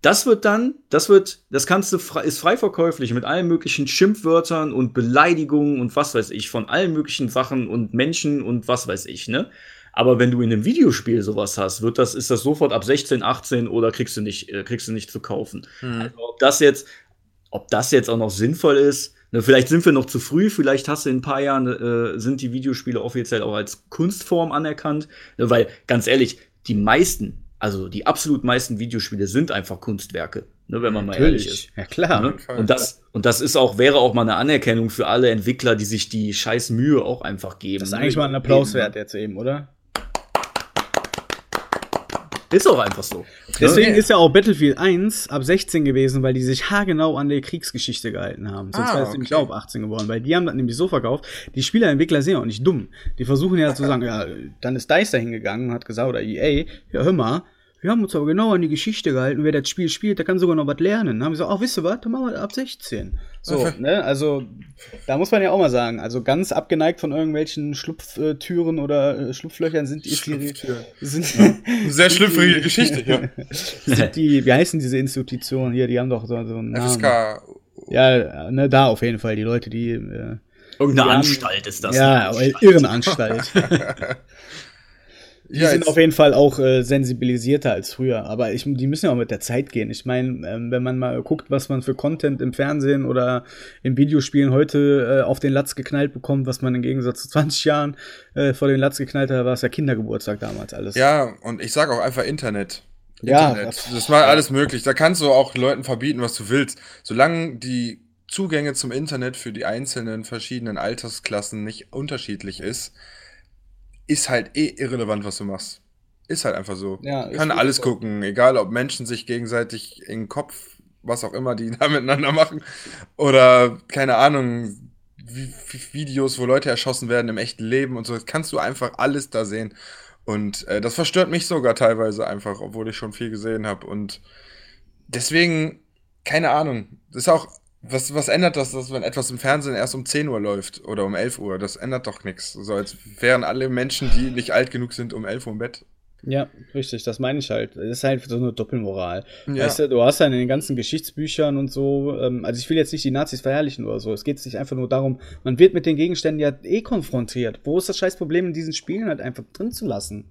Das wird dann, das wird, das kannst du, ist frei verkäuflich mit allen möglichen Schimpfwörtern und Beleidigungen und was weiß ich, von allen möglichen Sachen und Menschen und was weiß ich, ne? Aber wenn du in einem Videospiel sowas hast, wird das, ist das sofort ab 16, 18 oder kriegst du nicht, äh, kriegst du nicht zu kaufen. Mhm. Also ob das jetzt, ob das jetzt auch noch sinnvoll ist, ne, vielleicht sind wir noch zu früh, vielleicht hast du in ein paar Jahren, äh, sind die Videospiele offiziell auch als Kunstform anerkannt, ne, weil ganz ehrlich, die meisten also die absolut meisten Videospiele sind einfach Kunstwerke, ne, wenn man mal Natürlich. ehrlich ist. Ja, klar. Ne? Und das, und das ist auch, wäre auch mal eine Anerkennung für alle Entwickler, die sich die scheiß Mühe auch einfach geben. Das ist ne? eigentlich mal ein Applaus Eben. wert jetzt eben, oder? Ist auch einfach so. Deswegen ne? ist ja auch Battlefield 1 ab 16 gewesen, weil die sich haargenau an der Kriegsgeschichte gehalten haben. Sonst Ah, wäre es nämlich okay. auch ab 18 geworden, weil die haben das nämlich so verkauft. Die Spielerentwickler sind ja auch nicht dumm. Die versuchen ja zu <laughs> sagen, ja, dann ist DICE da hingegangen und hat gesagt, oder EA, ja, hör mal, wir haben uns aber genau an die Geschichte gehalten. Wer das Spiel spielt, der kann sogar noch was lernen. Dann haben sie gesagt, ach, wisst ihr was, dann machen wir ab 16. So, Okay. ne, also, da muss man ja auch mal sagen, also ganz abgeneigt von irgendwelchen Schlupftüren oder äh, Schlupflöchern sind die, Schlupftüren. sind, Sehr schlüpfrige <laughs> Geschichte hier. sind die, wie heißen diese Institutionen hier, die haben doch so, so einen Namen. FSK. Ja, ne, da auf jeden Fall, die Leute, die, äh, Irgendeine die haben- Anstalt ist das. ja, ne? Irrenanstalt. <laughs> <laughs> Die Ja, sind auf jeden Fall auch äh, sensibilisierter als früher, aber ich, die müssen ja auch mit der Zeit gehen. Ich meine, ähm, wenn man mal guckt, was man für Content im Fernsehen oder in Videospielen heute äh, auf den Latz geknallt bekommt, was man im Gegensatz zu <laughs> 20 Jahren äh, vor den Latz geknallt hat, war es ja Kindergeburtstag damals alles. Ja, und ich sag auch einfach Internet. Ja, Internet. das- Das ist mal alles möglich. Da kannst du auch Leuten verbieten, was du willst. Solange die Zugänge zum Internet für die einzelnen verschiedenen Altersklassen nicht unterschiedlich ist, ist halt eh irrelevant, was du machst. Ist halt einfach so. Ja, Kann alles so. gucken, egal ob Menschen sich gegenseitig in den Kopf, was auch immer die <laughs> da miteinander machen, oder keine Ahnung, Vi- Vi- Videos, wo Leute erschossen werden im echten Leben und so. Das kannst du einfach alles da sehen. Und äh, das verstört mich sogar teilweise einfach, obwohl ich schon viel gesehen habe. Und deswegen, keine Ahnung. Das ist auch, was, was ändert das, dass wenn etwas im Fernsehen erst um 10 Uhr läuft oder um 11 Uhr? Das ändert doch nichts. So als wären alle Menschen, die nicht alt genug sind, um 11 Uhr im Bett. Ja, richtig, das meine ich halt. Das ist halt so eine Doppelmoral. Ja. Weißt du, du hast ja in den ganzen Geschichtsbüchern und so, ähm, also ich will jetzt nicht die Nazis verherrlichen oder so, es geht sich einfach nur darum, man wird mit den Gegenständen ja eh konfrontiert. Wo ist das scheiß Problem, in diesen Spielen halt einfach drin zu lassen?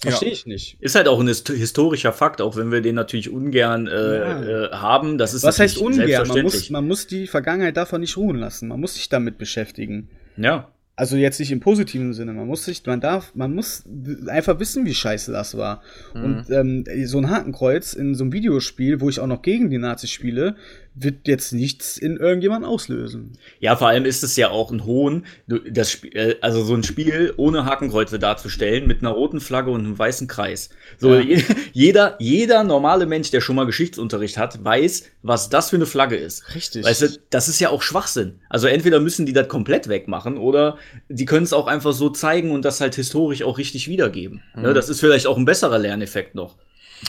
Verstehe Ja. ich nicht. Ist halt auch ein hist historischer Fakt, auch wenn wir den natürlich ungern äh, Ja. äh, haben. Das ist Was heißt ungern? Man muss, man muss die Vergangenheit davon nicht ruhen lassen. Man muss sich damit beschäftigen. ja. Also jetzt nicht im positiven Sinne. Man muss sich, man darf, man muss einfach wissen, wie scheiße das war. Mhm. Und ähm, so ein Hakenkreuz in so einem Videospiel, wo ich auch noch gegen die Nazis spiele, wird jetzt nichts in irgendjemand auslösen. Ja, vor allem ist es ja auch ein Hohn, das Spiel, äh, also so ein Spiel ohne Hakenkreuze darzustellen, mit einer roten Flagge und einem weißen Kreis. So, Ja. je- <laughs> jeder, jeder normale Mensch, der schon mal Geschichtsunterricht hat, weiß, was das für eine Flagge ist. Richtig. Weißt du, das ist ja auch Schwachsinn. Also entweder müssen die das komplett wegmachen oder die können es auch einfach so zeigen und das halt historisch auch richtig wiedergeben. Ne, das ist vielleicht auch ein besserer Lerneffekt noch.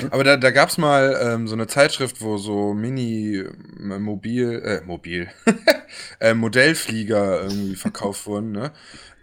Aber da, da gab es mal ähm, so eine Zeitschrift, wo so Mini-Mobil, äh, Mobil, <laughs> äh, Modellflieger irgendwie verkauft wurden, ne?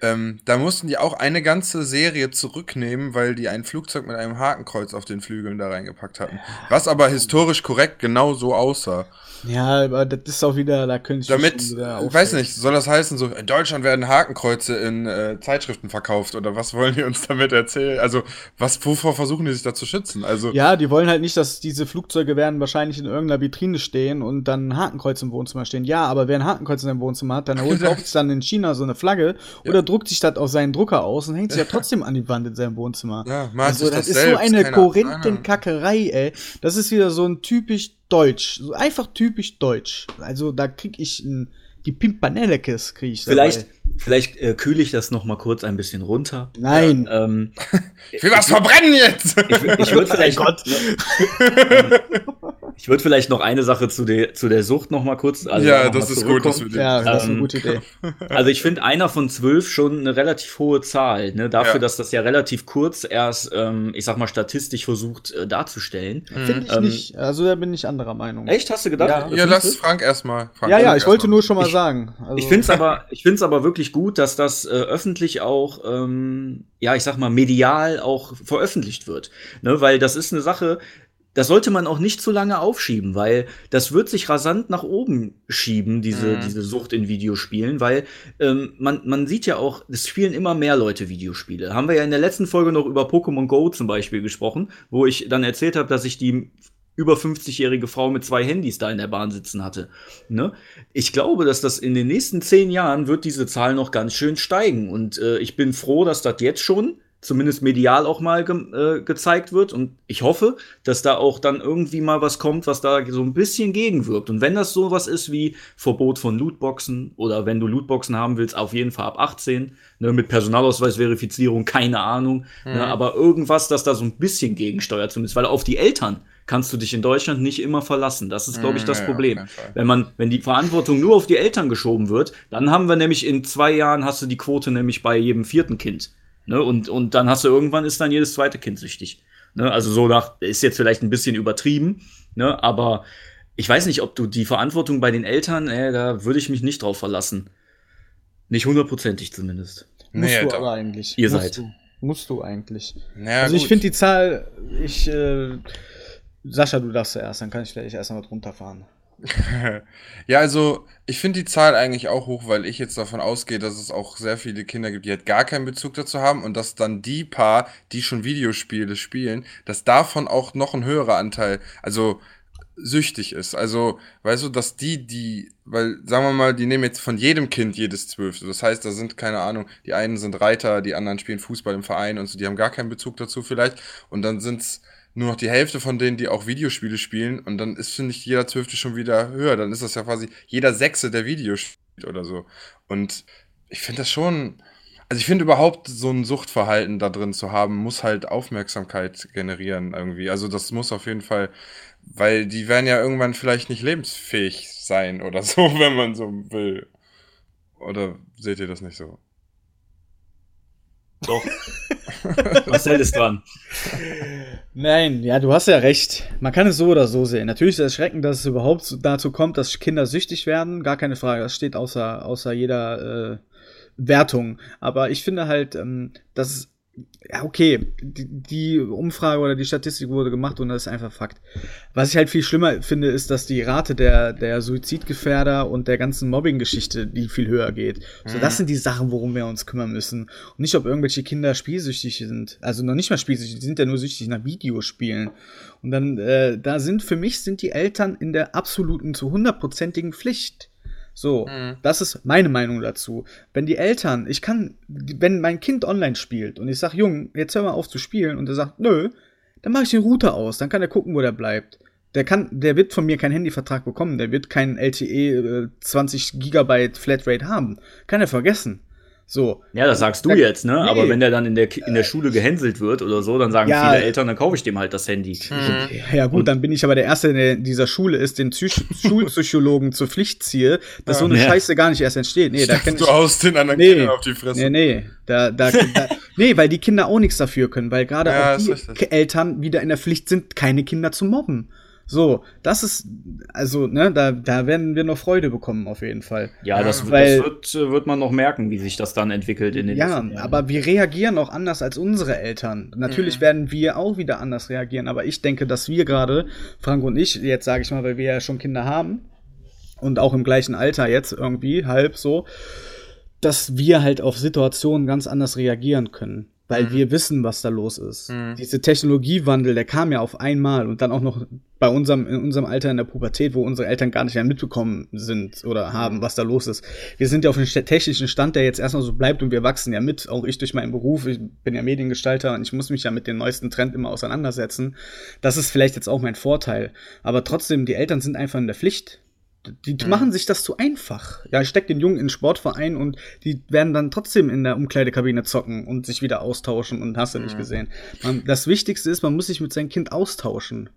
Ähm, da mussten die auch eine ganze Serie zurücknehmen, weil die ein Flugzeug mit einem Hakenkreuz auf den Flügeln da reingepackt hatten. Was aber historisch korrekt genau so aussah. ja, aber das ist auch wieder, da könnte ich Damit, ich weiß nicht, soll das heißen, so in Deutschland werden Hakenkreuze in äh, Zeitschriften verkauft oder was wollen die uns damit erzählen? Also, was, wovor versuchen die sich da zu schützen? Also, Ja, die wollen halt nicht, dass diese Flugzeuge werden wahrscheinlich in irgendeiner Vitrine stehen und dann ein Hakenkreuz im Wohnzimmer stehen. Ja, aber wer ein Hakenkreuz in seinem Wohnzimmer hat, dann <laughs> holt sich dann in China so eine Flagge oder druckt sich das auf seinen Drucker aus und hängt sich ja <laughs> trotzdem an die Wand in seinem Wohnzimmer. Ja, also das das ist so eine Korinthenkackerei, ey. Das ist wieder so ein typisch deutsch, so einfach typisch deutsch. Also da krieg ich ein, die Pimpanellekes krieg ich dabei. Vielleicht, vielleicht äh, kühle ich das noch mal kurz ein bisschen runter. Nein. Ähm, <laughs> ich will was verbrennen jetzt! ich ich würde <laughs> vielleicht, Gott. ich würde vielleicht noch eine Sache zu der, zu der Sucht noch mal kurz. Also ja, noch mal das ist gut, den. Ja, das ist eine Ähm, gute Idee. <laughs> Also ich finde einer von zwölf schon eine relativ hohe Zahl, ne? Dafür, Ja. dass das ja relativ kurz erst, ähm, ich sag mal, statistisch versucht äh, darzustellen. Finde ich ähm, nicht. Also da bin ich anderer Meinung. Echt? Hast du gedacht? Ja. äh, Ja, lass? Frank erstmal. Ja, ja, ich wollte erst nur schon mal Ich- sagen. Also, Ich finde es aber, ich find's aber wirklich gut, dass das äh, öffentlich auch, ähm, ja, ich sag mal, medial auch veröffentlicht wird. Ne? Weil das ist eine Sache, das sollte man auch nicht zu lange aufschieben, weil das wird sich rasant nach oben schieben, diese, Mhm. diese Sucht in Videospielen, weil ähm, man, man sieht ja auch, es spielen immer mehr Leute Videospiele. Haben wir ja in der letzten Folge noch über Pokémon Go zum Beispiel gesprochen, wo ich dann erzählt habe, dass ich die über 50-jährige Frau mit zwei Handys da in der Bahn sitzen hatte. Ne? Ich glaube, dass das in den nächsten zehn Jahren wird diese Zahl noch ganz schön steigen. Und äh, ich bin froh, dass das jetzt schon zumindest medial auch mal ge äh, gezeigt wird. Und ich hoffe, dass da auch dann irgendwie mal was kommt, was da so ein bisschen gegenwirkt. Und wenn das sowas ist wie Verbot von Lootboxen oder wenn du Lootboxen haben willst, auf jeden Fall ab 18, ne, mit Personalausweisverifizierung, keine Ahnung. Ne, mhm. Ne, aber irgendwas, das da so ein bisschen gegensteuert zumindest, weil auf die Eltern kannst du dich in Deutschland nicht immer verlassen. Das ist, glaube ich, das ja, Problem. Wenn man, wenn die Verantwortung nur auf die Eltern geschoben wird, dann haben wir nämlich in zwei Jahren hast du die Quote nämlich bei jedem vierten Kind. Ne? Und, und dann hast du irgendwann ist dann jedes zweite Kind süchtig. Ne? Also so nach, ist jetzt vielleicht ein bisschen übertrieben, ne? aber ich weiß nicht, ob du die Verantwortung bei den Eltern, äh, da würde ich mich nicht drauf verlassen. Nicht hundertprozentig zumindest. Musst du aber eigentlich. Ihr musst seid. Du. Musst du eigentlich. Naja, also ich finde die Zahl, ich, äh, Sascha, du darfst zuerst, dann kann ich vielleicht erst mal drunter fahren. <laughs> ja, also ich finde die Zahl eigentlich auch hoch, weil ich jetzt davon ausgehe, dass es auch sehr viele Kinder gibt, die halt gar keinen Bezug dazu haben und dass dann die paar, die schon Videospiele spielen, dass davon auch noch ein höherer Anteil, also süchtig ist. Also, weißt du, dass die, die, weil, sagen wir mal, die nehmen jetzt von jedem Kind jedes Zwölfte. Das heißt, da sind, keine Ahnung, die einen sind Reiter, die anderen spielen Fußball im Verein und so, die haben gar keinen Bezug dazu vielleicht. Und dann sind's nur noch die Hälfte von denen, die auch Videospiele spielen. Und dann ist, finde ich, jeder Zwölfte schon wieder höher. Dann ist das ja quasi jeder Sechste, der Videos spielt oder so. Und ich finde das schon. Also ich finde überhaupt so ein Suchtverhalten da drin zu haben, muss halt Aufmerksamkeit generieren irgendwie. Also das muss auf jeden Fall, weil die werden ja irgendwann vielleicht nicht lebensfähig sein oder <laughs> so, wenn man so will. Oder seht ihr das nicht so? Doch. <laughs> <laughs> Marcel ist dran. Nein, ja, du hast ja recht. Man kann es so oder so sehen. Natürlich ist es erschreckend, dass es überhaupt dazu kommt, dass Kinder süchtig werden. Gar keine Frage. Das steht außer, außer jeder äh, Wertung. Aber ich finde halt, ähm, dass es ja, okay, die, die, Umfrage oder die Statistik wurde gemacht und das ist einfach Fakt. Was ich halt viel schlimmer finde, ist, dass die Rate der, der Suizidgefährder und der ganzen Mobbing-Geschichte, die viel höher geht. Mhm. So, das sind die Sachen, worum wir uns kümmern müssen. Und nicht, ob irgendwelche Kinder spielsüchtig sind. Also noch nicht mal spielsüchtig, die sind ja nur süchtig nach Videospielen. Und dann, äh, da sind für mich sind die Eltern in der absoluten, zu hundertprozentigen Pflicht. So, mhm. das ist meine Meinung dazu. Wenn die Eltern, ich kann, wenn mein Kind online spielt und ich sag, Junge, jetzt hör mal auf zu spielen und er sagt, nö, dann mache ich den Router aus, dann kann er gucken, wo der bleibt. Der kann, der wird von mir keinen Handyvertrag bekommen, der wird keinen LTE äh, 20 Gigabyte Flatrate haben. Kann er vergessen. So. Ja, das sagst du da, jetzt, ne? Nee. Aber wenn der dann in der, in der Schule gehänselt wird oder so, dann sagen ja, viele Eltern, dann kaufe ich dem halt das Handy. Mhm. Ja, gut, dann bin ich aber der Erste, der in dieser Schule ist, den Psych <laughs> Schulpsychologen zur Pflicht ziehe, dass ja. so eine ja. Scheiße gar nicht erst entsteht. Nee, da kenn du aus den anderen nee, Kindern auf die Fresse. Nee, nee. Da, da, <laughs> da, nee, weil die Kinder auch nichts dafür können, weil gerade auch die Eltern wieder in der Pflicht sind, keine Kinder zu mobben. So, das ist, also, ne, da, da werden wir noch Freude bekommen, auf jeden Fall. Ja, das, Weil, das wird, wird man noch merken, wie sich das dann entwickelt in den Ja, aber wir reagieren auch anders als unsere Eltern. Natürlich mhm. werden wir auch wieder anders reagieren, aber ich denke, dass wir gerade, Frank und ich, jetzt sage ich mal, weil wir ja schon Kinder haben und auch im gleichen Alter jetzt irgendwie, halb so, dass wir halt auf Situationen ganz anders reagieren können weil mhm. wir wissen, was da los ist. Mhm. Diese Technologiewandel, der kam ja auf einmal und dann auch noch bei unserem, in unserem Alter in der Pubertät, wo unsere Eltern gar nicht mehr mitbekommen sind oder haben, mhm. was da los ist. Wir sind ja auf einem technischen Stand, der jetzt erstmal so bleibt und wir wachsen ja mit, auch ich durch meinen Beruf, ich bin ja Mediengestalter und ich muss mich ja mit den neuesten Trend immer auseinandersetzen. Das ist vielleicht jetzt auch mein Vorteil. Aber trotzdem, die Eltern sind einfach in der Pflicht. Die mhm. machen sich das zu einfach. Ja, ich steck den Jungen in den Sportverein und die werden dann trotzdem in der Umkleidekabine zocken und sich wieder austauschen und hast du mhm. nicht gesehen. Man, das Wichtigste ist, man muss sich mit seinem Kind austauschen.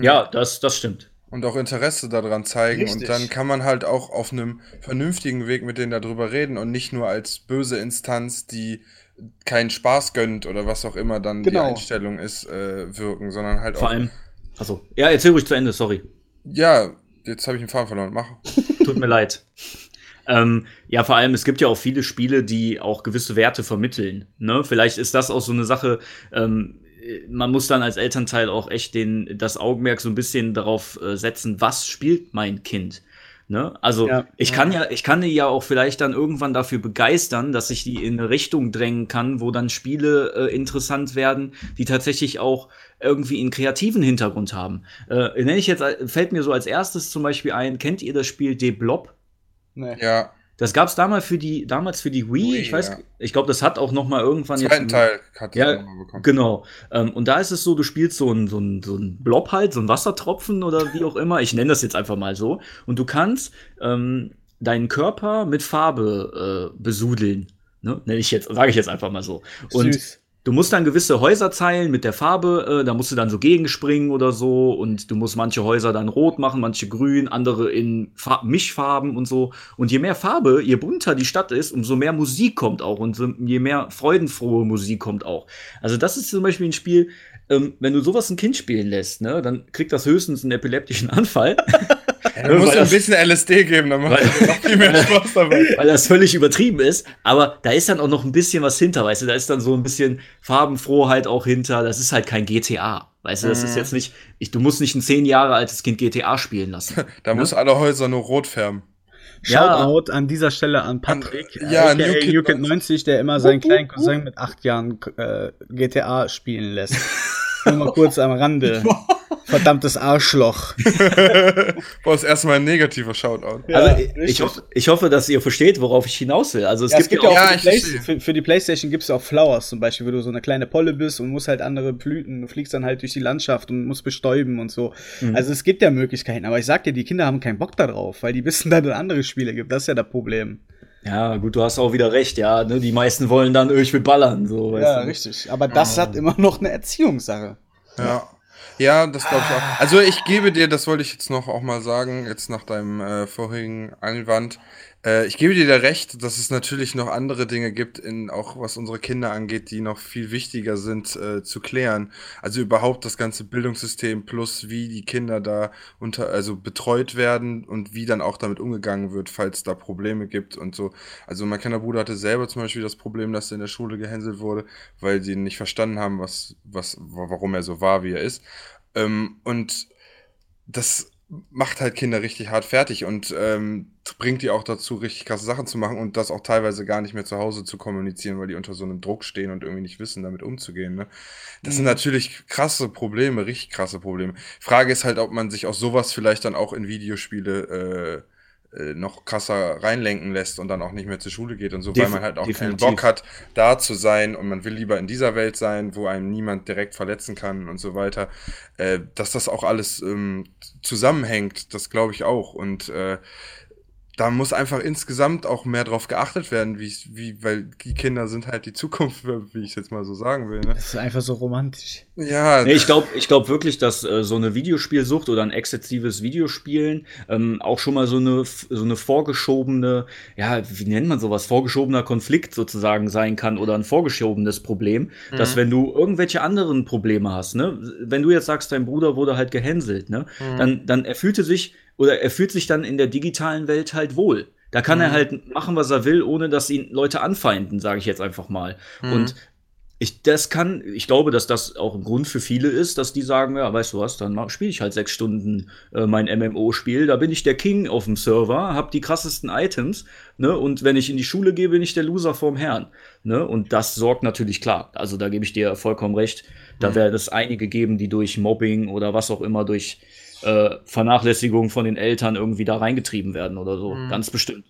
Ja, das, das stimmt. Und auch Interesse daran zeigen. Richtig. Und dann kann man halt auch auf einem vernünftigen Weg mit denen darüber reden und nicht nur als böse Instanz, die keinen Spaß gönnt oder was auch immer dann genau. die Einstellung ist, äh, wirken, sondern halt Vor auch. Vor allem. Achso. Ja, erzähl ruhig zu Ende, sorry. Ja, jetzt habe ich den Faden verloren. Mach. Tut mir leid. Ähm, ja, vor allem, es gibt ja auch viele Spiele, die auch gewisse Werte vermitteln. Ne? Vielleicht ist das auch so eine Sache, ähm, man muss dann als Elternteil auch echt den, das Augenmerk so ein bisschen darauf äh, setzen, was spielt mein Kind. Ne? Also ja, ich kann ja, ich kann die ja auch vielleicht dann irgendwann dafür begeistern, dass ich die in eine Richtung drängen kann, wo dann Spiele äh, interessant werden, die tatsächlich auch irgendwie einen kreativen Hintergrund haben. Äh, nenne ich jetzt, fällt mir so als erstes zum Beispiel ein, kennt ihr das Spiel De Blob? Nee. Ja. Das gab es damals für die, damals für die Wii. Wii ich weiß, ja. ich glaube, das hat auch noch mal irgendwann Zweiten jetzt. Teil hat ja, bekommen. Genau. Ähm, und da ist es so, du spielst so ein, so ein, so ein Blob halt, so ein Wassertropfen oder wie auch immer. Ich nenne das jetzt einfach mal so. Und du kannst ähm, deinen Körper mit Farbe äh, besudeln. Ne? Nenne ich jetzt, sage ich jetzt einfach mal so. Und Süß. Du musst dann gewisse Häuser zeilen mit der Farbe, äh, da musst du dann so gegenspringen oder so und du musst manche Häuser dann rot machen, manche grün, andere in Fa Mischfarben und so. Und je mehr Farbe, je bunter die Stadt ist, umso mehr Musik kommt auch und je mehr freudenfrohe Musik kommt auch. Also das ist zum Beispiel ein Spiel, ähm, wenn du sowas ein Kind spielen lässt, ne, dann kriegt das höchstens einen epileptischen Anfall. <laughs> Ja, du musst ein bisschen LSD geben, dann macht es noch viel mehr Spaß dabei. <laughs> Weil das völlig übertrieben ist. Aber da ist dann auch noch ein bisschen was hinter, weißt du, da ist dann so ein bisschen Farbenfrohheit auch hinter. Das ist halt kein GTA. Weißt du, das ist mhm. jetzt nicht, ich, du musst nicht ein zehn Jahre altes Kind GTA spielen lassen. <laughs> da ne? muss alle Häuser nur rot färben. Shoutout ja. an dieser Stelle an Patrick, an, ja, äh, New Kid, New Kid 90, der immer seinen kleinen Cousin mit acht Jahren äh, GTA spielen lässt. <laughs> Nur mal kurz am Rande. <laughs> Verdammtes Arschloch. <laughs> Boah, das erste Mal ein negativer Shoutout. Ja, also ich, ich, hoffe, ich hoffe, dass ihr versteht, worauf ich hinaus will. Also es, ja, gibt, es gibt ja auch ja, für, die für, für, die Playstation gibt es auch Flowers zum Beispiel, wo du so eine kleine Polle bist und musst halt andere Blüten, du fliegst dann halt durch die Landschaft und musst bestäuben und so. Mhm. Also es gibt ja Möglichkeiten, aber ich sag dir, die Kinder haben keinen Bock darauf, weil die wissen, dass es andere Spiele gibt. Das ist ja das Problem. Ja, gut, du hast auch wieder recht, ja. Ne? Die meisten wollen dann, ich will ballern. So, ja, du? richtig. Aber das oh. hat immer noch eine Erziehungssache. Ja. Ja, das glaube ich auch. Also ich gebe dir, das wollte ich jetzt noch auch mal sagen, jetzt nach deinem äh, vorigen Einwand, äh, ich gebe dir da recht, dass es natürlich noch andere Dinge gibt, in, auch was unsere Kinder angeht, die noch viel wichtiger sind äh, zu klären. Also überhaupt das ganze Bildungssystem plus wie die Kinder da unter, also betreut werden und wie dann auch damit umgegangen wird, falls da Probleme gibt und so. Also mein kleiner Bruder hatte selber zum Beispiel das Problem, dass er in der Schule gehänselt wurde, weil sie nicht verstanden haben, was, was, warum er so war, wie er ist. Ähm, und das macht halt Kinder richtig hart fertig und ähm, bringt die auch dazu, richtig krasse Sachen zu machen und das auch teilweise gar nicht mehr zu Hause zu kommunizieren, weil die unter so einem Druck stehen und irgendwie nicht wissen, damit umzugehen. Ne? Das mhm. sind natürlich krasse Probleme, richtig krasse Probleme. Frage ist halt, ob man sich auch sowas vielleicht dann auch in Videospiele äh, äh, noch krasser reinlenken lässt und dann auch nicht mehr zur Schule geht und so, Def weil man halt auch definitiv. keinen Bock hat, da zu sein und man will lieber in dieser Welt sein, wo einem niemand direkt verletzen kann und so weiter. Äh, dass das auch alles ähm, zusammenhängt, das glaube ich auch. Und äh, da muss einfach insgesamt auch mehr drauf geachtet werden, wie, wie, weil die Kinder sind halt die Zukunft, <laughs> wie ich es jetzt mal so sagen will. Ne? Das ist einfach so romantisch. Ja. Nee, ich glaube ich glaub wirklich, dass äh, so eine Videospielsucht oder ein exzessives Videospielen ähm, auch schon mal so eine, so eine vorgeschobene, ja, wie nennt man sowas, vorgeschobener Konflikt sozusagen sein kann oder ein vorgeschobenes Problem, mhm. dass wenn du irgendwelche anderen Probleme hast, ne, wenn du jetzt sagst, dein Bruder wurde halt gehänselt, ne, mhm. dann, dann er fühlte sich oder er fühlt sich dann in der digitalen Welt halt wohl. Da kann mhm. er halt machen, was er will, ohne dass ihn Leute anfeinden, sage ich jetzt einfach mal. Mhm. Und ich, das kann, ich glaube, dass das auch ein Grund für viele ist, dass die sagen, ja, weißt du was, dann spiele ich halt sechs Stunden äh, mein MMO-Spiel, da bin ich der King auf dem Server, hab die krassesten Items, ne, und wenn ich in die Schule gehe, bin ich der Loser vorm Herrn, ne, und das sorgt natürlich klar, also da gebe ich dir vollkommen recht, da mhm. werde es einige geben, die durch Mobbing oder was auch immer, durch äh, Vernachlässigung von den Eltern irgendwie da reingetrieben werden oder so. Mhm. Ganz bestimmt.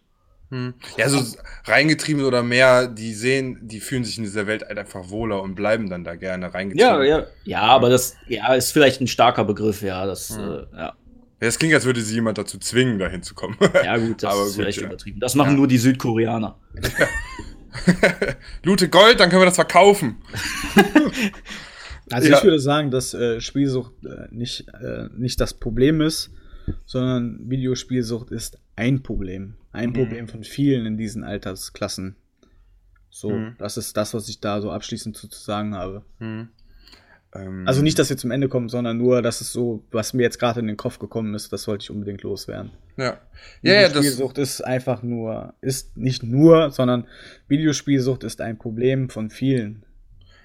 Hm. Ja, so reingetrieben oder mehr, die sehen, die fühlen sich in dieser Welt halt einfach wohler und bleiben dann da gerne reingetrieben. Ja, ja. Ja, aber das ja, ist vielleicht ein starker Begriff, ja. Das, hm. äh, ja. Das klingt, als würde sie jemand dazu zwingen, da hinzukommen. <laughs> Ja, gut, das aber ist gut, vielleicht ja. übertrieben. Das machen ja. nur die Südkoreaner. <laughs> Ja. <laughs> Lute Gold, dann können wir das verkaufen. Also ja. ich würde sagen, dass äh, Spielsucht äh, nicht, äh, nicht das Problem ist, sondern Videospielsucht ist ein Problem. Ein mhm. Problem von vielen in diesen Altersklassen. So, mhm. das ist das, was ich da so abschließend zu, sagen habe. Mhm. Ähm, also nicht, dass wir zum Ende kommen, sondern nur, dass es so, was mir jetzt gerade in den Kopf gekommen ist, das wollte ich unbedingt loswerden. Ja. Ja, ja, Videospielsucht ist einfach nur, ist nicht nur, sondern Videospielsucht ist ein Problem von vielen.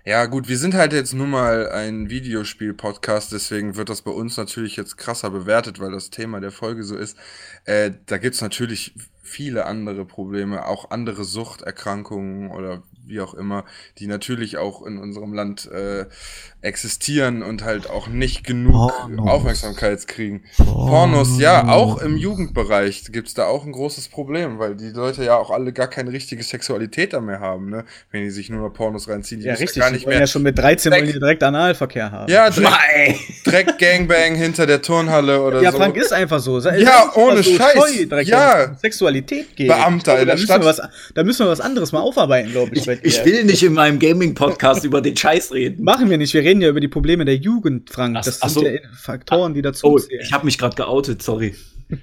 Ja, gut, wir sind halt jetzt nun mal ein Videospiel-Podcast, deswegen wird das bei uns natürlich jetzt krasser bewertet, weil das Thema der Folge so ist. Äh, da gibt's natürlich viele andere Probleme, auch andere Suchterkrankungen oder wie auch immer, die natürlich auch in unserem Land äh, existieren und halt auch nicht genug Pornos. Aufmerksamkeit kriegen. Pornos. Pornos, ja, auch im Jugendbereich gibt's da auch ein großes Problem, weil die Leute ja auch alle gar keine richtige Sexualität da mehr haben, ne? Wenn die sich nur noch Pornos reinziehen. Die ja, richtig. Ja, gar nicht mehr ja schon mit 13 Dreck, die direkt Analverkehr haben. Ja, Dreck, Dreck Gangbang hinter der Turnhalle oder ja, so. Ja, Frank ist einfach so. Ja, ohne so Scheiß. ja. Sexualität geht. Beamter in der Stadt. Was, da müssen wir was anderes mal aufarbeiten, glaube ich. Ich, ich will nicht in meinem Gaming-Podcast über den Scheiß reden. Machen wir nicht. Wir reden ja über die Probleme der Jugend, Frank. Ach, das sind so. ja Faktoren, die dazu oh, zählen. Ich habe mich gerade geoutet, sorry. <laughs>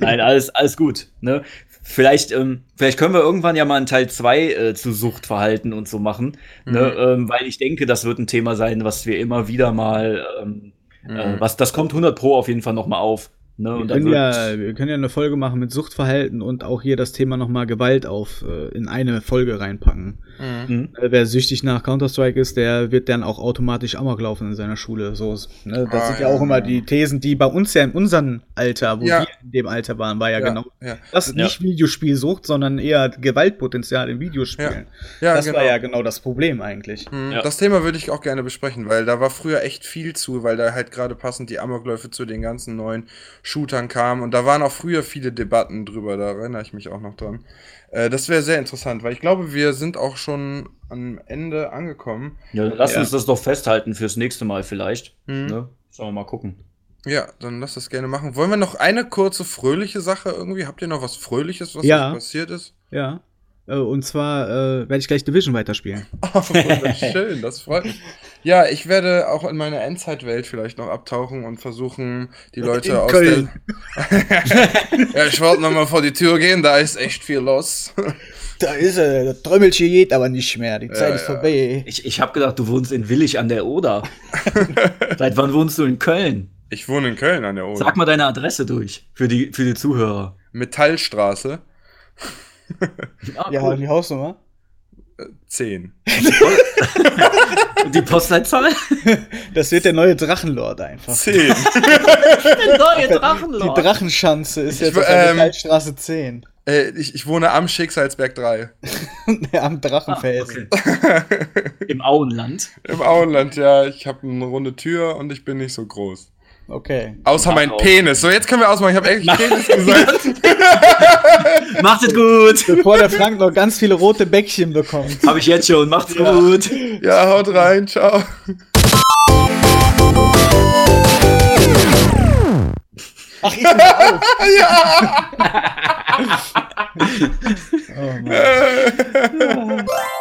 Nein, alles, alles gut. Ne? Vielleicht, ähm, vielleicht können wir irgendwann ja mal einen Teil 2 äh, zu Suchtverhalten und so machen. Ne? Mhm. Ne? Ähm, weil ich denke, das wird ein Thema sein, was wir immer wieder mal, ähm, äh, mhm. äh, was, das kommt 100 Pro auf jeden Fall noch mal auf. Ne, wir, können ja, wir können ja eine Folge machen mit Suchtverhalten und auch hier das Thema nochmal Gewalt auf äh, in eine Folge reinpacken. Mhm. mhm. Äh, wer süchtig nach Counter-Strike ist, der wird dann auch automatisch Amok laufen in seiner Schule. So, ne? Das ah, sind ja, ja auch immer die Thesen, die bei uns ja in unserem Alter, wo ja. wir in dem Alter waren, war ja, ja genau das nicht Videospielsucht, sondern eher Gewaltpotenzial in Videospielen. Ja. das genau. war ja genau das Problem eigentlich. Mhm. Das Thema würde ich auch gerne besprechen, weil da war früher echt viel zu, weil da halt gerade passend die Amokläufe zu den ganzen neuen Shootern kamen. Und da waren auch früher viele Debatten drüber, da erinnere ich mich auch noch dran. Äh, das wäre sehr interessant, weil ich glaube, wir sind auch schon am Ende angekommen. Ja, lass ja. uns das doch festhalten fürs nächste Mal vielleicht. Mhm. Ne? Sollen wir mal gucken. Ja, dann lass das gerne machen. Wollen wir noch eine kurze fröhliche Sache irgendwie? Habt ihr noch was Fröhliches, was ja. passiert ist? Ja. Äh, und zwar äh, werde ich gleich Division weiterspielen. <laughs> Oh, schön, das freut mich. Ja, ich werde auch in meine Endzeitwelt vielleicht noch abtauchen und versuchen, die Leute in aus Köln. der. <laughs> ja, ich wollte nochmal vor die Tür gehen, da ist echt viel los. Da ist er, der Trümmelchen geht aber nicht mehr, die Zeit ja, ist vorbei. Ich, ich habe gedacht, du wohnst in Willig an der Oder. <laughs> Seit wann wohnst du in Köln? Ich wohne in Köln an der Oder. Sag mal deine Adresse durch, für die, für die Zuhörer. Metallstraße. <laughs> ah, ja, cool. die Hausnummer? 10. die Postleitzahl? <laughs> Das wird der neue Drachenlord einfach. 10. <laughs> der neue Drachenlord. Die Drachenschanze ist jetzt ich, auf der ähm, Metallstraße 10. Äh, ich, ich wohne am Schicksalsberg 3. am Drachenfelsen. Ah, okay. Im Auenland. Im Auenland, ja. Ich habe eine runde Tür und ich bin nicht so groß. Okay. Außer mein. Penis. So, jetzt können wir ausmachen. Ich habe echt Penis gesagt. <laughs> Macht es gut. Bevor der Frank noch ganz viele rote Bäckchen bekommt. Habe ich jetzt schon. Macht's ja. gut. Ja, haut rein. Ciao. Ach, ich <laughs> ja. oh Mann. <laughs>